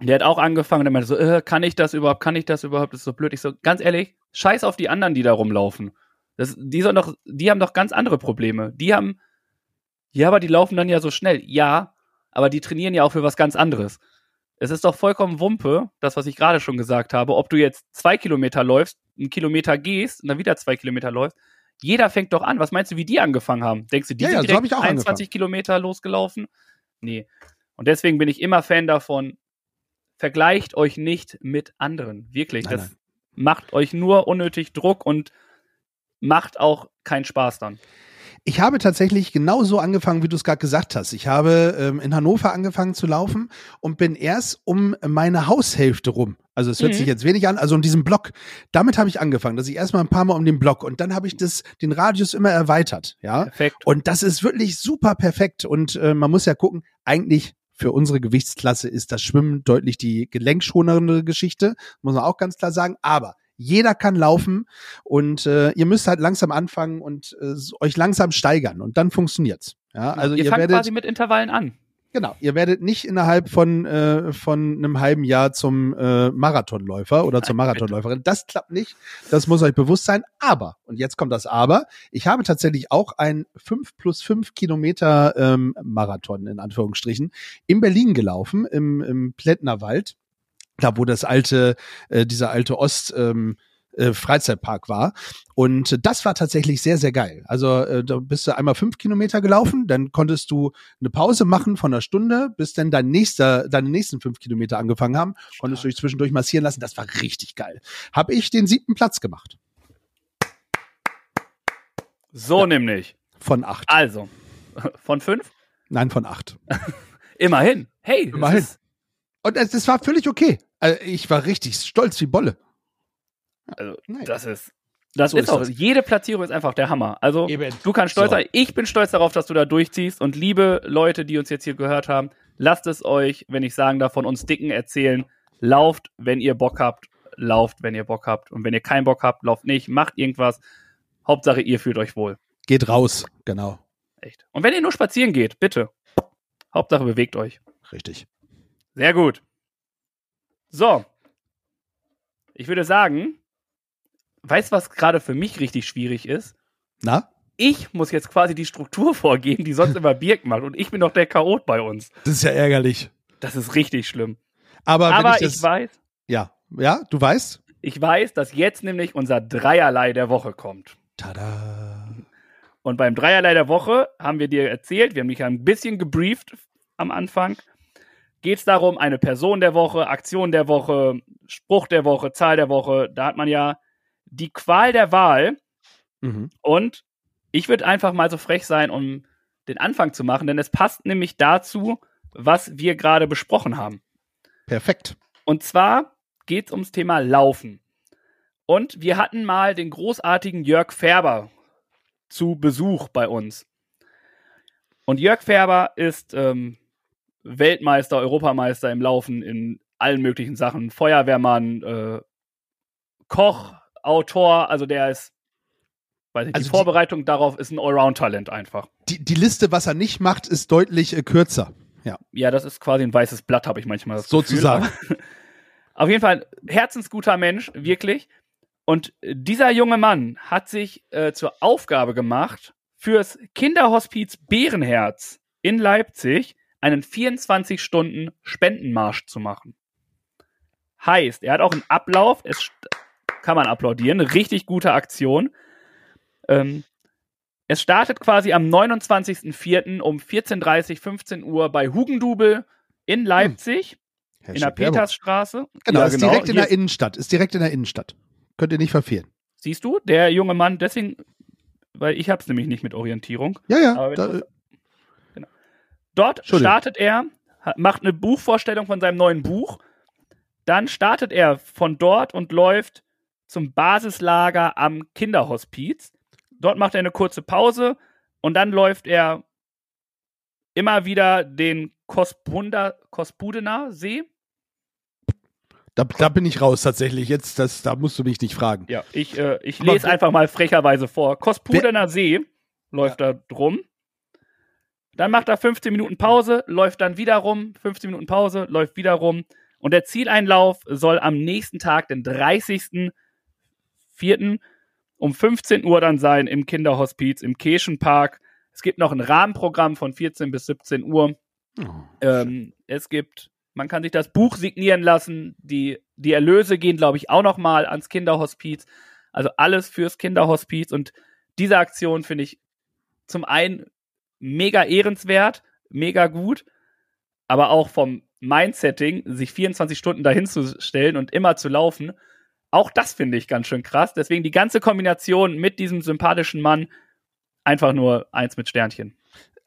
der hat auch angefangen, der meinte so, äh, kann ich das überhaupt, kann ich das überhaupt, das ist so blöd. Ich so, ganz ehrlich, scheiß auf die anderen, die da rumlaufen. Das, die, sollen doch, die haben doch ganz andere Probleme. Die haben, ja, aber die laufen dann ja so schnell. Ja, aber die trainieren ja auch für was ganz anderes. Es ist doch vollkommen Wumpe, das, was ich gerade schon gesagt habe, ob du jetzt zwei Kilometer läufst, einen Kilometer gehst und dann wieder zwei Kilometer läufst. Jeder fängt doch an. Was meinst du, wie die angefangen haben? Denkst du, die Ja, sind ja, so direkt auch 21 Kilometer losgelaufen? Nee. Und deswegen bin ich immer Fan davon, vergleicht euch nicht mit anderen. Wirklich. Nein, das nein. macht euch nur unnötig Druck und macht auch keinen Spaß dann. Ich habe tatsächlich genauso angefangen, wie du es gerade gesagt hast. Ich habe ähm, in Hannover angefangen zu laufen und bin erst um meine Haushälfte rum. Also es hört Mhm. sich jetzt wenig an, also um diesen Block. Damit habe ich angefangen, dass ich erstmal ein paar Mal um den Block und dann habe ich das, den Radius immer erweitert. Ja. Perfekt. Und das ist wirklich super perfekt. Und äh, man muss ja gucken, eigentlich für unsere Gewichtsklasse ist das Schwimmen deutlich die gelenkschonere Geschichte, muss man auch ganz klar sagen. Aber jeder kann laufen und äh, ihr müsst halt langsam anfangen und äh, euch langsam steigern und dann funktioniert's. Ja, also ihr ihr, fangt werdet quasi mit Intervallen an. genau, ihr werdet nicht innerhalb von äh, von einem halben Jahr zum äh, Marathonläufer oder zur Nein, Marathonläuferin. Das klappt nicht. Das muss euch bewusst sein. Aber und jetzt kommt das Aber. Ich habe tatsächlich auch ein 5 plus 5 Kilometer ähm, Marathon in Anführungsstrichen in Berlin gelaufen im, im Plättnerwald, da wo das alte äh, dieser alte Ost ähm, äh, Freizeitpark war. Und äh, das war tatsächlich sehr, sehr geil. Also äh, da bist du einmal fünf Kilometer gelaufen, dann konntest du eine Pause machen von einer Stunde, bis dann dein nächster, deine nächsten fünf Kilometer angefangen haben, konntest du dich zwischendurch massieren lassen. Das war richtig geil. Hab ich den siebten Platz gemacht So nämlich. von acht. Also, von fünf? Nein, von acht. Immerhin. Hey, das Immerhin. Ist, Und das, das war völlig okay. Also ich war richtig stolz wie Bolle. also, Nein. das ist. Das So ist ist auch, das. jede Platzierung ist einfach der Hammer. Also, Eben. du kannst stolz So. sein. Ich bin stolz darauf, dass du da durchziehst. Und liebe Leute, die uns jetzt hier gehört haben, lasst es euch, wenn ich sagen darf, von uns Dicken erzählen. Lauft, wenn ihr Bock habt. Lauft, wenn ihr Bock habt. Und wenn ihr keinen Bock habt, lauft nicht. Macht irgendwas. Hauptsache, ihr fühlt euch wohl. Geht raus. Genau. Echt. Und wenn ihr nur spazieren geht, bitte. Hauptsache, bewegt euch. Richtig. Sehr gut. So. Ich würde sagen, weißt du, was gerade für mich richtig schwierig ist? Na? Ich muss jetzt quasi die Struktur vorgeben, die sonst immer Birk macht. Und ich bin doch der Chaot bei uns. Das ist ja ärgerlich. Das ist richtig schlimm. Aber, Aber ich, ich, das, weiß, ja, ja, du weißt. ich weiß, dass jetzt nämlich unser Dreierlei der Woche kommt. Tada. Und beim Dreierlei der Woche haben wir dir erzählt, wir haben dich ein bisschen gebrieft am Anfang. Geht es darum, eine Person der Woche, Aktion der Woche, Spruch der Woche, Zahl der Woche. Da hat man ja die Qual der Wahl. Mhm. Und ich würde einfach mal so frech sein, um den Anfang zu machen, denn es passt nämlich dazu, was wir gerade besprochen haben. Perfekt. Und zwar geht es ums Thema Laufen. Und wir hatten mal den großartigen Jörg Färber zu Besuch bei uns. Und Jörg Färber ist ähm, Weltmeister, Europameister im Laufen in allen möglichen Sachen. Feuerwehrmann, äh, Koch, Autor, also der ist, weiß nicht, Also die die- Vorbereitung darauf ist ein Allround-Talent einfach. Die, die Liste, was er nicht macht, ist deutlich äh, kürzer. Ja. Ja, das ist quasi ein weißes Blatt, habe ich manchmal das Gefühl. Sozusagen. Aber, Auf jeden Fall ein herzensguter Mensch, wirklich. Und dieser junge Mann hat sich äh, zur Aufgabe gemacht, fürs Kinderhospiz Bärenherz in Leipzig einen 24-Stunden-Spendenmarsch zu machen. Heißt, er hat auch einen Ablauf, es kann man applaudieren, eine richtig gute Aktion. Ähm, es startet quasi am 29.04. um 14.30 15 Uhr bei Hugendubel in Leipzig, in der. Petersstraße. Genau, Ja, ist direkt in Hier der Innenstadt. Ist direkt in der Innenstadt. Könnt ihr nicht verfehlen. Siehst du, der junge Mann, deswegen, weil ich hab's nämlich nicht mit Orientierung. Ja, ja. Aber wenn Da, du- Dort startet er, macht eine Buchvorstellung von seinem neuen Buch. Dann startet er von dort und läuft zum Basislager am Kinderhospiz. Dort macht er eine kurze Pause und dann läuft er immer wieder den Kospunda, Kospudener See. da, da bin ich raus tatsächlich. Jetzt, das, da musst du mich nicht fragen. Ja, ich, äh, ich lese einfach mal frecherweise vor. Kospudener See läuft da drum. Dann macht er 15 Minuten Pause, läuft dann wieder rum, 15 Minuten Pause, läuft wieder rum. Und der Zieleinlauf soll am nächsten Tag, den 30.04. um 15 Uhr dann sein im Kinderhospiz, im Keschenpark. Es gibt noch ein Rahmenprogramm von 14 bis 17 Uhr. Oh, Ähm, es gibt, man kann sich das Buch signieren lassen. Die, die Erlöse gehen, glaube ich, auch noch mal ans Kinderhospiz. Also alles fürs Kinderhospiz. Und diese Aktion finde ich zum einen mega ehrenswert, mega gut, aber auch vom Mindsetting, sich 24 Stunden dahin zu stellen und immer zu laufen, auch das finde ich ganz schön krass. Deswegen die ganze Kombination mit diesem sympathischen Mann einfach nur eins mit Sternchen.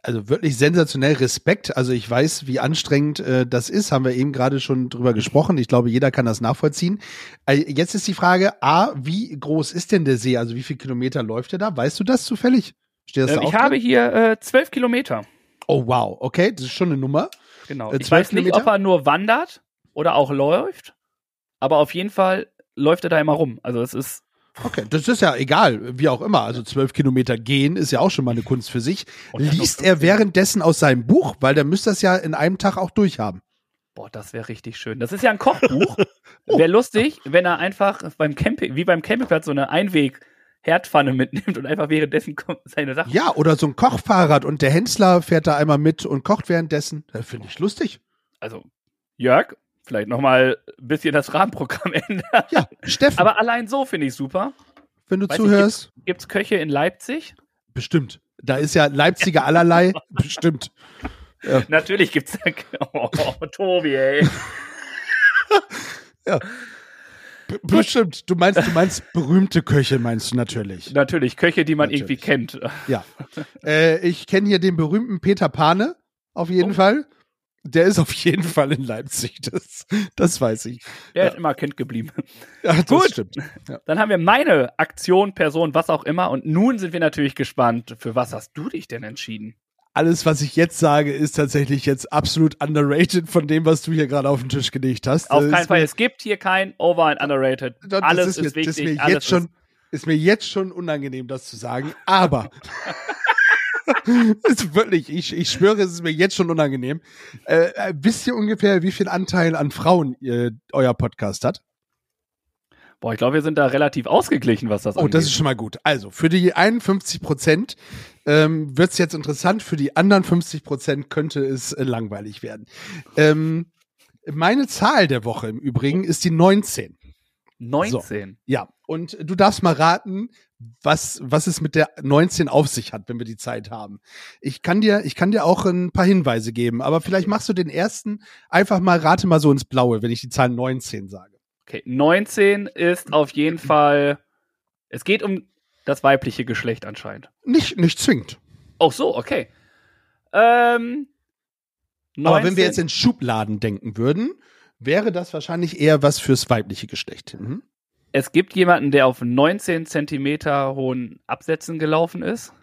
Also wirklich sensationell Respekt. Also ich weiß, wie anstrengend äh, das ist, haben wir eben gerade schon drüber gesprochen. Ich glaube, jeder kann das nachvollziehen. Äh, jetzt ist die Frage, A, wie groß ist denn der See? Also wie viele Kilometer läuft er da? Weißt du das zufällig? Steht das Ähm, da ich habe drin? hier äh, zwölf Kilometer. Oh wow, okay, das ist schon eine Nummer. Genau. Äh, ich 12 weiß nicht, Kilometer? ob er nur wandert oder auch läuft, aber auf jeden Fall läuft er da immer rum. Also es ist Okay, das ist ja egal, wie auch immer. Also zwölf Kilometer gehen ist ja auch schon mal eine Kunst für sich. Noch Liest er 15. währenddessen aus seinem Buch, weil der müsste das ja in einem Tag auch durchhaben. Boah, das wäre richtig schön. Das ist ja ein Kochbuch. Oh. Wäre lustig, wenn er einfach beim Camping, wie beim Campingplatz, so eine Einweg-Herdpfanne mitnimmt und einfach währenddessen seine Sachen. Ja, oder so ein Kochfahrrad und der Hensler fährt da einmal mit und kocht währenddessen. Das finde ich lustig. Also, Jörg, vielleicht nochmal ein bisschen das Rahmenprogramm ändern. Ja, Steffen, Aber allein so finde ich super. wenn du weiß zuhörst, Gibt's Köche in Leipzig? bestimmt. Da ist ja Leipziger allerlei, bestimmt. Natürlich gibt's Oh, Tobi, ey. B bestimmt. Du meinst, du meinst berühmte Köche, meinst du natürlich. Natürlich, Köche, die man Natürlich. irgendwie kennt. Ja. Äh, ich kenne hier den berühmten Peter Pane, auf jeden Oh. Fall. Der ist auf jeden Fall in Leipzig. Das, das weiß ich. Der Ja. ist immer Kind geblieben. Ja, das Gut. stimmt. Ja. Dann haben wir meine Aktion, Person, was auch immer. Und nun sind wir natürlich gespannt, für was hast du dich denn entschieden? Alles, was ich jetzt sage, ist tatsächlich jetzt absolut underrated von dem, was du hier gerade auf den Tisch gelegt hast. Auf keinen ist Fall. Es gibt hier kein Over and Underrated. das alles ist, ist, mir, wichtig. das ist mir jetzt schon, ist mir jetzt schon unangenehm, das zu sagen. Aber ist wirklich, ich, ich schwöre, es ist mir jetzt schon unangenehm. Äh, äh, wisst ihr ungefähr, wie viel Anteil an Frauen ihr, euer Podcast hat? Boah, ich glaube, wir sind da relativ ausgeglichen, was das Oh, angeht. das ist schon mal gut. Also, für die 51 Prozent ähm, wird es jetzt interessant, für die anderen 50 Prozent könnte es äh, langweilig werden. Ähm, meine Zahl der Woche im Übrigen ist die 19. 19. Ja, und du darfst mal raten, was, was es mit der 19 auf sich hat, wenn wir die Zeit haben. Ich kann dir, ich kann dir auch ein paar Hinweise geben, aber vielleicht machst du den ersten einfach mal, rate mal so ins Blaue, wenn ich die Zahl 19 sage. Okay, 19 ist auf jeden Fall. Es geht um das weibliche Geschlecht anscheinend. Nicht, nicht zwingend. Auch so, okay. Ähm, 19, Aber wenn wir jetzt in Schubladen denken würden, wäre das wahrscheinlich eher was fürs weibliche Geschlecht. Mhm. es gibt jemanden, der auf 19 Zentimeter hohen Absätzen gelaufen ist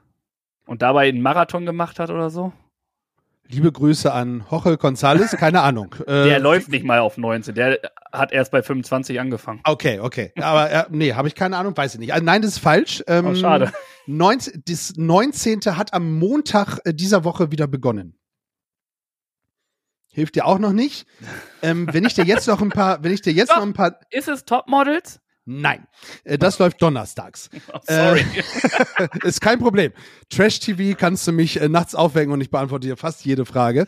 und dabei einen Marathon gemacht hat oder so. Liebe Grüße an Jorge González, keine Ahnung. Äh, Der läuft nicht mal auf 19, der hat erst bei 25 angefangen. Okay, okay. Aber äh, nee, habe ich keine Ahnung, weiß ich nicht. Also, nein, das ist falsch. Ähm, Oh, schade. 19, das 19. hat am Montag äh, dieser Woche wieder begonnen. hilft dir auch noch nicht. Ähm, wenn ich dir jetzt noch ein paar, wenn ich dir jetzt Doch. noch ein paar, Ist es Topmodels? Nein, äh, das läuft donnerstags. Oh, sorry. Äh, ist kein Problem. Trash TV kannst du mich äh, nachts aufwecken und ich beantworte dir fast jede Frage.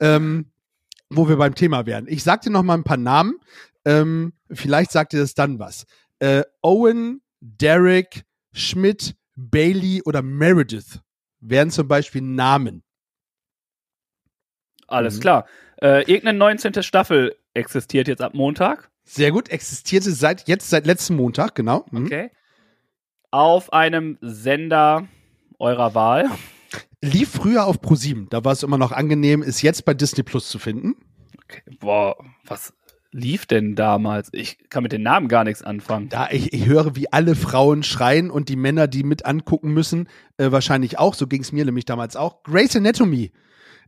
Ähm, wo wir beim Thema wären. Ich sag dir noch mal ein paar Namen. Ähm, vielleicht sagt dir das dann was. Äh, Owen, Derek, Schmidt, Bailey oder Meredith wären zum Beispiel Namen. Alles Mhm. klar. Äh, irgendeine 19. Staffel existiert jetzt ab Montag. Sehr gut, existierte seit jetzt seit letzten Montag, genau. Mhm. Okay. Auf einem Sender eurer Wahl. Lief früher auf Pro7, da war es immer noch angenehm, ist jetzt bei Disney Plus zu finden. Okay. Boah, was lief denn damals? Ich kann mit den Namen gar nichts anfangen. Da ich, ich höre, wie alle Frauen schreien und die Männer, die mit angucken müssen, äh, wahrscheinlich auch. So ging es mir nämlich damals auch. Grey's Anatomy.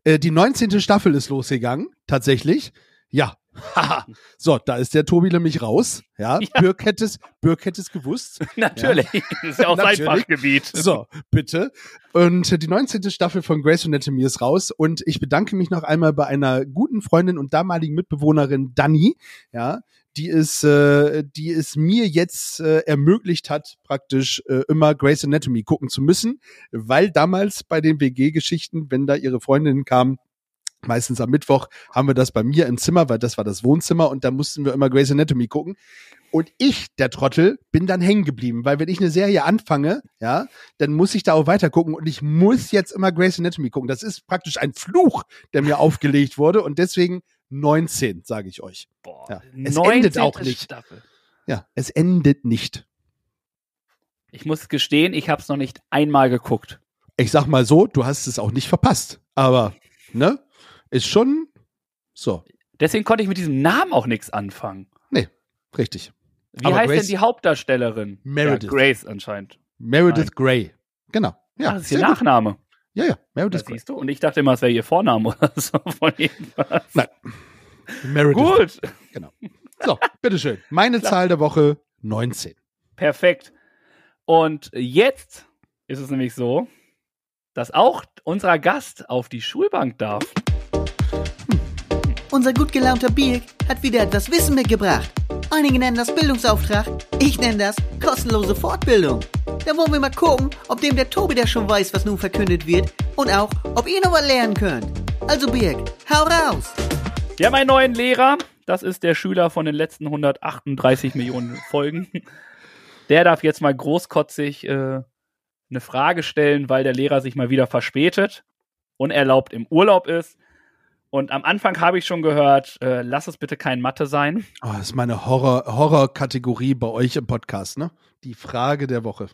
Äh, die 19. Staffel ist losgegangen, tatsächlich. Ja. Haha. so, da ist der Tobi nämlich raus. Ja, Ja. Birk hätte es, Birk hätte es gewusst. Natürlich. Das ist ja auch sein. Fachgebiet. So, bitte. Und die 19. Staffel von Grey's Anatomy ist raus und ich bedanke mich noch einmal bei einer guten Freundin und damaligen Mitbewohnerin Dani, ja, die es, äh, die es mir jetzt äh, ermöglicht hat, praktisch äh, immer Grey's Anatomy gucken zu müssen, weil damals bei den WG-Geschichten, wenn da ihre Freundinnen kamen, meistens am Mittwoch, haben wir das bei mir im Zimmer, weil das war das Wohnzimmer und da mussten wir immer Grey's Anatomy gucken. Und ich, der Trottel, bin dann hängen geblieben, weil wenn ich eine Serie anfange, ja, dann muss ich da auch weiter gucken und ich muss jetzt immer Grey's Anatomy gucken. Das ist praktisch ein Fluch, der mir aufgelegt wurde und deswegen 19, sage ich euch. Boah, Ja. Es 19. endet auch nicht. Staffel. Ja, es endet nicht. Ich muss gestehen, ich habe es noch nicht einmal geguckt. Ich sag mal so, du hast es auch nicht verpasst, aber ne, ist schon so, Deswegen konnte ich mit diesem Namen auch nichts anfangen. richtig. Wie Aber heißt Grace- denn die Hauptdarstellerin? Meredith. Ja, Grace anscheinend. Meredith Grey. Genau. Ja, ah, das ist ihr sehr gut. Nachname. Ja, ja, Meredith Grey. siehst du. Und ich dachte immer, es wäre ihr Vorname oder so von irgendwas. Meredith. Gut, So, bitteschön. Meine Zahl der Woche 19. perfekt. Und jetzt ist es nämlich so, dass auch unser Gast auf die Schulbank darf. Unser gut gelaunter Birk hat wieder etwas Wissen mitgebracht. Einige nennen das Bildungsauftrag, ich nenne das kostenlose Fortbildung. Da wollen wir mal gucken, ob dem der Tobi der schon weiß, was nun verkündet wird und auch, ob ihr noch was lernen könnt. Also Birk, hau raus! Wir haben einen neuen Lehrer. Das ist der Schüler von den letzten 138 Millionen Folgen. Der darf jetzt mal großkotzig äh, eine Frage stellen, weil der Lehrer sich mal wieder verspätet, unerlaubt im Urlaub ist. Und am Anfang habe ich schon gehört, äh, lass es bitte kein Mathe sein. Oh, das ist meine Horror- Horror-Kategorie bei euch im Podcast, ne? Die Frage der Woche.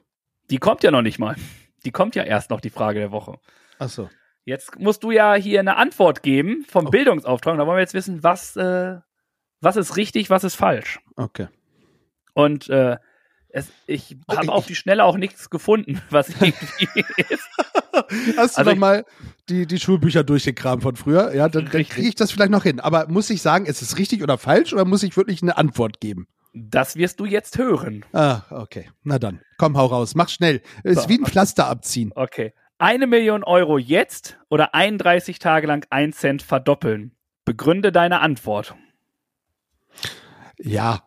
Die kommt ja noch nicht mal. Die kommt ja erst noch, die Frage der Woche. Achso. Jetzt musst du ja hier eine Antwort geben vom Oh. Bildungsauftrag. Da wollen wir jetzt wissen, was, äh, was ist richtig, was ist falsch. Okay. Und äh, es, ich habe auf die Schnelle auch nichts gefunden, was irgendwie ist. Hast du Also noch ich- mal die, die Schulbücher durchgekramt von früher? Ja, dann, dann kriege ich das vielleicht noch hin. Aber muss ich sagen, ist es richtig oder falsch oder muss ich wirklich eine Antwort geben? Das wirst du jetzt hören. Ah, okay. Na dann. Komm, hau raus. Mach schnell. Ist So. wie ein Pflaster abziehen. Okay. Eine Million Euro jetzt oder 31 Tage lang 1 Cent verdoppeln. Begründe deine Antwort. Ja.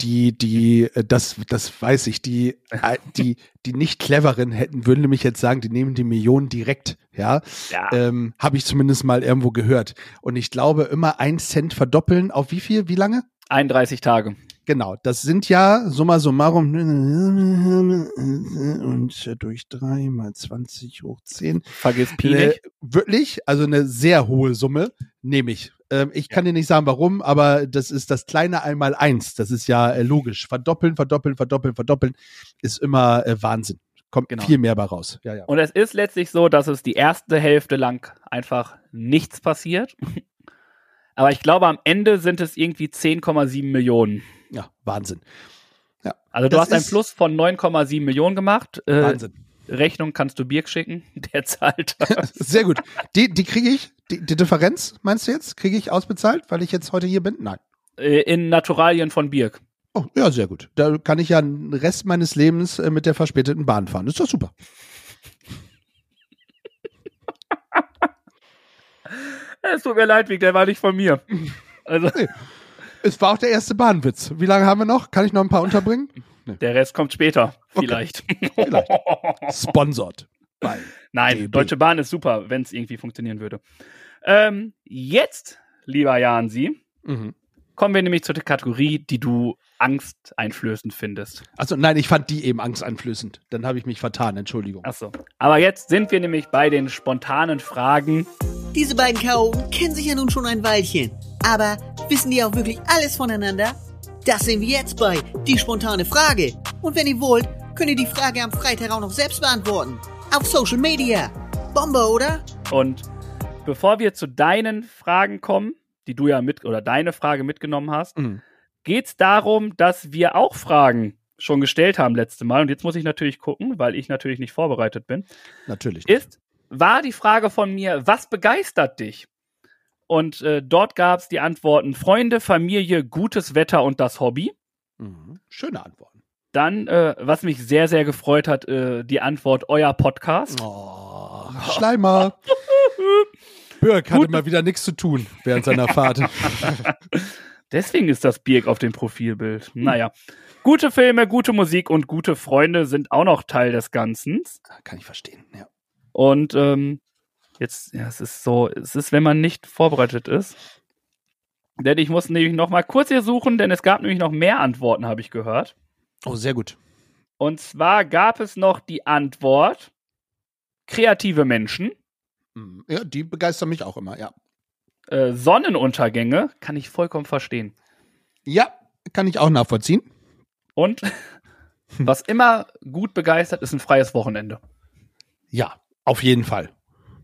Die, die, äh, das, das weiß ich, die, äh, die, die nicht cleveren hätten, würden nämlich jetzt sagen, die nehmen die Millionen direkt, ja. Ja. Ähm, Habe ich zumindest mal irgendwo gehört. Und ich glaube, immer ein Cent verdoppeln auf wie viel? Wie lange? 31 Tage. Genau, das sind ja summa summarum und durch drei mal 20 hoch 10. Vergiss Pi nicht. wirklich, also eine sehr hohe Summe, nehme ich. Ähm, ich kann dir nicht sagen, warum, aber das ist das kleine einmal eins. Das ist ja äh, logisch. Verdoppeln, verdoppeln, verdoppeln, verdoppeln ist immer äh, Wahnsinn. Kommt Genau. viel mehr bei raus. Ja, ja. Und es ist letztlich so, dass es die erste Hälfte lang einfach nichts passiert. Aber ich glaube, am Ende sind es irgendwie 10,7 Millionen. Ja, Wahnsinn. Also du Das hast ein ist- Plus von 9,7 Millionen gemacht. Äh, Wahnsinn. Rechnung kannst du Birk schicken. Der zahlt das. Sehr gut. Die, die kriege ich, die, die Differenz, meinst du jetzt? Kriege ich ausbezahlt, weil ich jetzt heute hier bin? Nein. Äh, in Naturalien von Birk. Oh, ja, sehr gut. Da kann ich ja den Rest meines Lebens äh, mit der verspäteten Bahn fahren. Ist doch super. Es tut mir leid, Vic, der war nicht von mir. Also, Es war auch der erste Bahnwitz. Wie lange haben wir noch? Kann ich noch ein paar unterbringen? der Rest kommt später. Vielleicht. Vielleicht. Sponsored. Nein, DB. Deutsche Bahn ist super, wenn es irgendwie funktionieren würde. Ähm, jetzt, lieber Jansi, Mhm. kommen wir nämlich zur Kategorie, die du angsteinflößend findest. Also nein, ich fand die eben angsteinflößend. Dann habe ich mich vertan, Entschuldigung. Achso. Aber jetzt sind wir nämlich bei den spontanen Fragen. Diese beiden Chaoten kennen sich ja nun schon ein Weilchen. Aber wissen die auch wirklich alles voneinander? Das sehen wir jetzt bei Die spontane Frage. Und wenn ihr wollt, könnt ihr die Frage am Freitag auch noch selbst beantworten. Auf Social Media. Bombe, oder? Und bevor wir zu deinen Fragen kommen, die du ja mit oder deine Frage mitgenommen hast, Mhm. geht es darum, dass wir auch Fragen schon gestellt haben letzte Mal. Und jetzt muss ich natürlich gucken, weil ich natürlich nicht vorbereitet bin. Natürlich. Ist, war die Frage von mir, was begeistert dich? Und äh, dort gab es die Antworten Freunde, Familie, gutes Wetter und das Hobby. Mhm. Schöne Antworten. Dann, äh, was mich sehr, sehr gefreut hat, äh, die Antwort euer Podcast. Oh, Schleimer. Birk hatte Gut. mal wieder nichts zu tun während seiner Fahrt. Deswegen ist das Birk auf dem Profilbild. Naja. Gute Filme, gute Musik und gute Freunde sind auch noch Teil des Ganzen. Kann ich verstehen, ja. Und ähm, jetzt, ja, es ist so, es ist, wenn man nicht vorbereitet ist. Denn ich muss nämlich noch mal kurz hier suchen, denn es gab nämlich noch mehr Antworten, habe ich gehört. Oh, sehr gut. Und zwar gab es noch die Antwort kreative Menschen, Mhm. Ja, die begeistern mich auch immer, ja. äh, Sonnenuntergänge, kann ich vollkommen verstehen. Ja, kann ich auch nachvollziehen. Und was immer gut begeistert, ist ein freies Wochenende. Ja, auf jeden Fall.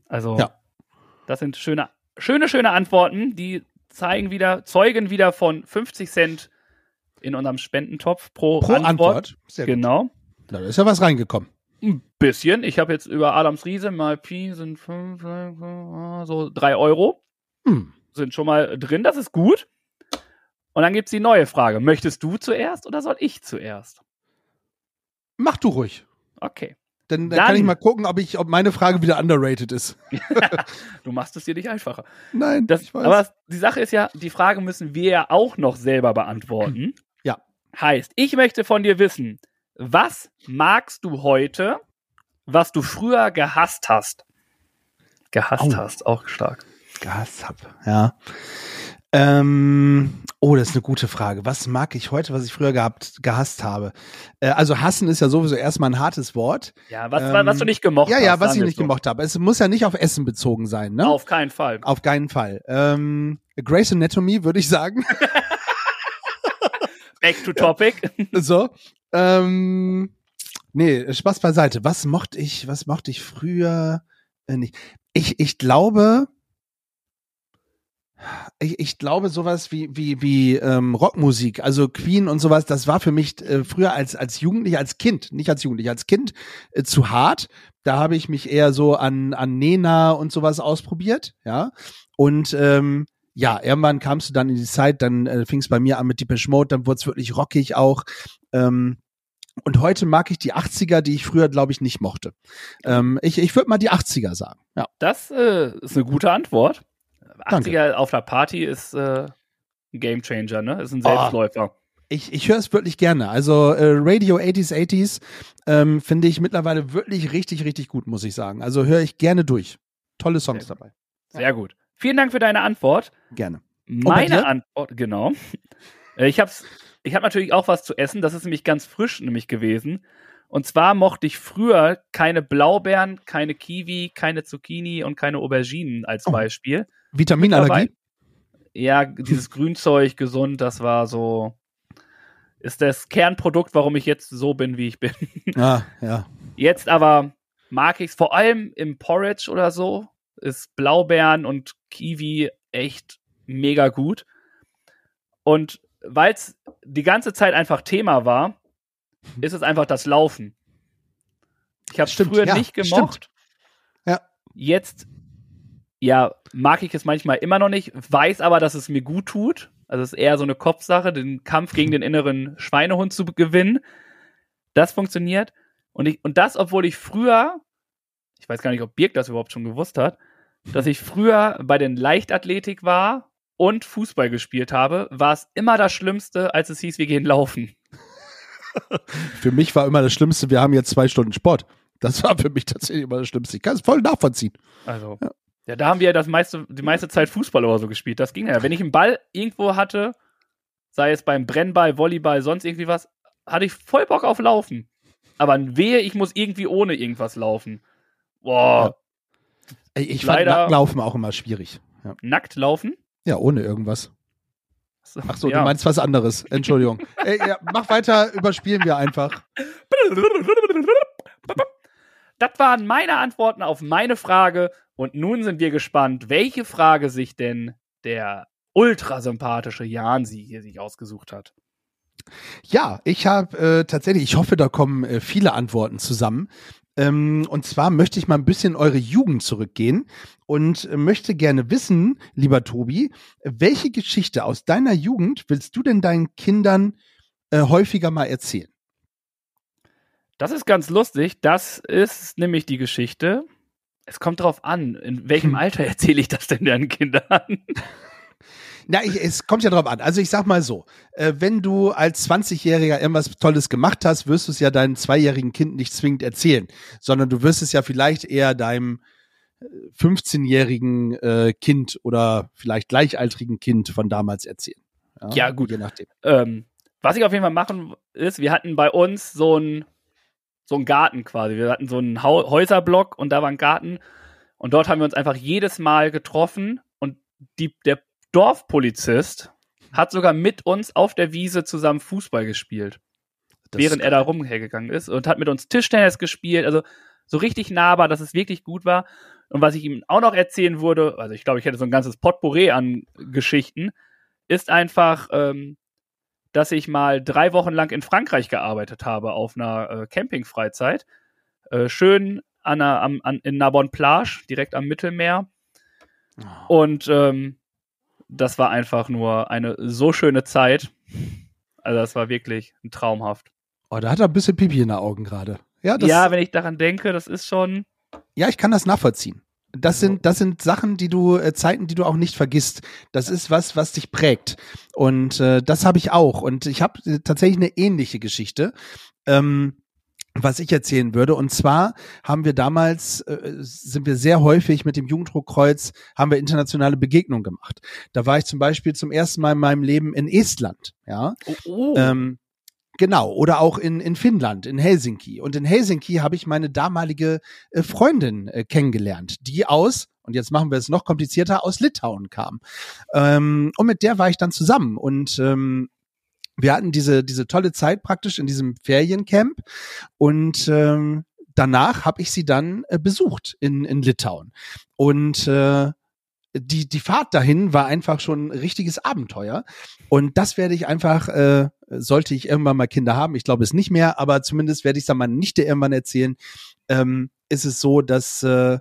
Also, Ja. das sind schöne, schöne, schöne Antworten, die zeigen wieder, zeugen wieder von 50 Cent in unserem Spendentopf pro, Pro Antwort. Sehr gut. Genau. Da ist ja was reingekommen. Ein bisschen. Ich habe jetzt über Adams Riese mal Pi sind fünf, so drei Euro Hm. sind schon mal drin. Das ist gut. Und dann gibt's die neue Frage. Möchtest du zuerst oder soll ich zuerst? Mach du ruhig. Okay. Dann, dann Dann- kann ich mal gucken, ob, ich, ob meine Frage wieder underrated ist. Du machst es dir nicht einfacher. Nein, Das, ich weiß. aber die Sache ist ja, die Frage müssen wir ja auch noch selber beantworten. Ja. Heißt, ich möchte von dir wissen, was magst du heute, was du früher gehasst hast? Gehasst Oh. hast, auch stark. gehasst habe. Ja. Ähm, oh, das ist eine gute Frage. Was mag ich heute, was ich früher gehabt, gehasst habe? Äh, also hassen ist ja sowieso erstmal ein hartes Wort. Ja, was, Ähm, was du nicht gemocht ja, hast. ja, was sagen ich nicht so. gemocht habe. Es muss ja nicht auf Essen bezogen sein, ne? Auf keinen Fall. Auf keinen Fall. Ähm, Grace Anatomy würde ich sagen. Back to topic. so. Ähm, nee, Spaß beiseite. Was mochte ich, was mochte ich früher äh, nicht? Ich, ich glaube, ich, ich glaube sowas wie wie wie ähm, Rockmusik, also Queen und sowas, das war für mich äh, früher als als Jugendlicher, als Kind, nicht als Jugendlicher, als Kind äh, zu hart. Da habe ich mich eher so an an Nena und sowas ausprobiert, ja. Und ähm, ja, irgendwann kamst du dann in die Zeit, dann äh, fing es bei mir an mit Depeche Mode, dann wurde es wirklich rockig auch. Ähm, und heute mag ich die 80er, die ich früher, glaube ich, nicht mochte. Ähm, ich ich würde mal die 80er sagen. Ja. Das äh, ist eine gute Antwort. Danke. 80er auf der Party ist äh, ein Gamechanger, ne? Ist ein Oh. Selbstläufer. Ich, ich höre es wirklich gerne. Also äh, Radio 80s, 80s ähm, finde ich mittlerweile wirklich richtig, richtig gut, muss ich sagen. Also höre ich gerne durch. Tolle Songs Sehr dabei. Sehr gut. Vielen Dank für deine Antwort. Gerne. Meine? Antwort, genau. Äh, Ich hab's, ich habe natürlich auch was zu essen. Das ist nämlich ganz frisch nämlich gewesen. Und zwar mochte ich früher keine Blaubeeren, keine Kiwi, keine Zucchini und keine Auberginen als Oh. Beispiel. Vitaminallergie? Ja, dieses Grünzeug gesund, das war so ist das Kernprodukt, warum ich jetzt so bin, wie ich bin. Ah, ja. Jetzt aber mag ich es vor allem im Porridge oder so. Ist Blaubeeren und Kiwi echt mega gut. Und weil es die ganze Zeit einfach Thema war, ist es einfach das Laufen. Ich habe Stimmt, früher ja, nicht gemocht. Ja. Jetzt, ja, mag ich es manchmal immer noch nicht, weiß aber, dass es mir gut tut. Also es ist eher so eine Kopfsache, den Kampf gegen den inneren Schweinehund zu gewinnen. Das funktioniert. Und, ich, und das, obwohl ich früher, ich weiß gar nicht, ob Birk das überhaupt schon gewusst hat, dass ich früher bei den Leichtathletik war und Fußball gespielt habe, war es immer das Schlimmste, als es hieß, wir gehen laufen. Für mich war immer das Schlimmste, wir haben jetzt zwei Stunden Sport. Das war für mich tatsächlich immer das Schlimmste. Ich kann es voll nachvollziehen. Also, ja. ja, da haben wir ja das meiste, die meiste Zeit Fußball oder so gespielt. Das ging ja. Wenn ich einen Ball irgendwo hatte, sei es beim Brennball, Volleyball, sonst irgendwie was, hatte ich voll Bock auf Laufen. Aber wehe, ich muss irgendwie ohne irgendwas laufen. Boah. Ja. Ich fand Leider, Nacktlaufen auch immer schwierig. Ja. Nackt laufen? Ja, ohne irgendwas. Ach so, ja. du meinst was anderes. Entschuldigung. Ey, ja, mach weiter, überspielen wir einfach. Das waren meine Antworten auf meine Frage. Und nun sind wir gespannt, welche Frage sich denn der ultrasympathische Jansi hier sich ausgesucht hat. Ja, ich habe äh, tatsächlich, ich hoffe, da kommen äh, viele Antworten zusammen. Ähm, und zwar möchte ich mal ein bisschen eure Jugend zurückgehen und möchte gerne wissen, lieber Tobi, welche Geschichte aus deiner Jugend willst du denn deinen Kindern äh, häufiger mal erzählen? Das ist ganz lustig. Das ist nämlich die Geschichte. Es kommt darauf an, in welchem. Alter erzähle ich das denn deinen Kindern? Na, ich, es kommt ja drauf an. Also ich sag mal so, äh, wenn du als 20-Jähriger irgendwas Tolles gemacht hast, wirst du es ja deinem zweijährigen Kind nicht zwingend erzählen, sondern du wirst es ja vielleicht eher deinem 15-jährigen äh, Kind oder vielleicht gleichaltrigen Kind von damals erzählen. Ja, ja gut. Je nachdem. Ähm, was ich auf jeden Fall machen ist, wir hatten bei uns so ein so ein Garten quasi. Wir hatten so einen Häuserblock und da war ein Garten und dort haben wir uns einfach jedes Mal getroffen und die, der Dorfpolizist hat sogar mit uns auf der Wiese zusammen Fußball gespielt. Das während er da rumhergegangen ist und hat mit uns Tischtennis gespielt, also so richtig nahbar, dass es wirklich gut war. Und was ich ihm auch noch erzählen würde, also ich glaube, ich hätte so ein ganzes Potpourri an Geschichten, ist einfach, ähm, dass ich mal drei Wochen lang in Frankreich gearbeitet habe auf einer äh, Campingfreizeit. Äh, schön an, einer, am, an, in Narbonne Plage, direkt am Mittelmeer. Oh. Und ähm, das war einfach nur eine so schöne Zeit. Also das war wirklich traumhaft. Oh, da hat er ein bisschen Pipi in den Augen gerade. Ja, ja, wenn ich daran denke, das ist schon. Ja, ich kann das nachvollziehen. Das sind, das sind Sachen, die du, äh, Zeiten, die du auch nicht vergisst. Das ist was, was dich prägt. Und äh, das habe ich auch. Und ich habe äh, tatsächlich eine ähnliche Geschichte. Ähm, was ich erzählen würde. Und zwar haben wir damals, äh, sind wir sehr häufig mit dem Jugenddruckkreuz, haben wir internationale Begegnungen gemacht. Da war ich zum Beispiel zum ersten Mal in meinem Leben in Estland, ja. Oh, oh. Ähm, genau, oder auch in, in Finnland, in Helsinki. Und in Helsinki habe ich meine damalige äh, Freundin äh, kennengelernt, die aus, und jetzt machen wir es noch komplizierter, aus Litauen kam. Ähm, und mit der war ich dann zusammen. Und ähm, wir hatten diese, diese tolle Zeit praktisch in diesem Feriencamp und ähm, danach habe ich sie dann äh, besucht in, in Litauen. Und äh, die, die Fahrt dahin war einfach schon ein richtiges Abenteuer. Und das werde ich einfach, äh, sollte ich irgendwann mal Kinder haben, ich glaube es nicht mehr, aber zumindest werde ich es dann mal Nichte irgendwann erzählen, ähm, ist es so, dass äh,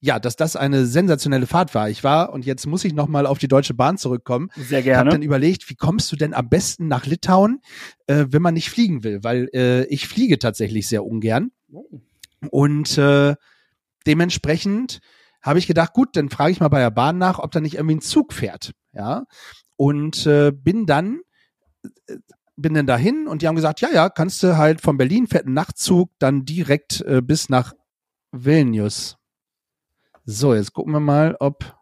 ja, dass das eine sensationelle Fahrt war. Ich war, und jetzt muss ich nochmal auf die Deutsche Bahn zurückkommen. Sehr gerne. Hab dann überlegt, wie kommst du denn am besten nach Litauen, äh, wenn man nicht fliegen will? Weil äh, ich fliege tatsächlich sehr ungern. Und äh, dementsprechend habe ich gedacht, gut, dann frage ich mal bei der Bahn nach, ob da nicht irgendwie ein Zug fährt. Ja. Und äh, bin dann äh, bin dann dahin und die haben gesagt, ja, ja, kannst du halt von Berlin fährt ein Nachtzug dann direkt äh, bis nach Vilnius. So, jetzt gucken wir mal, ob,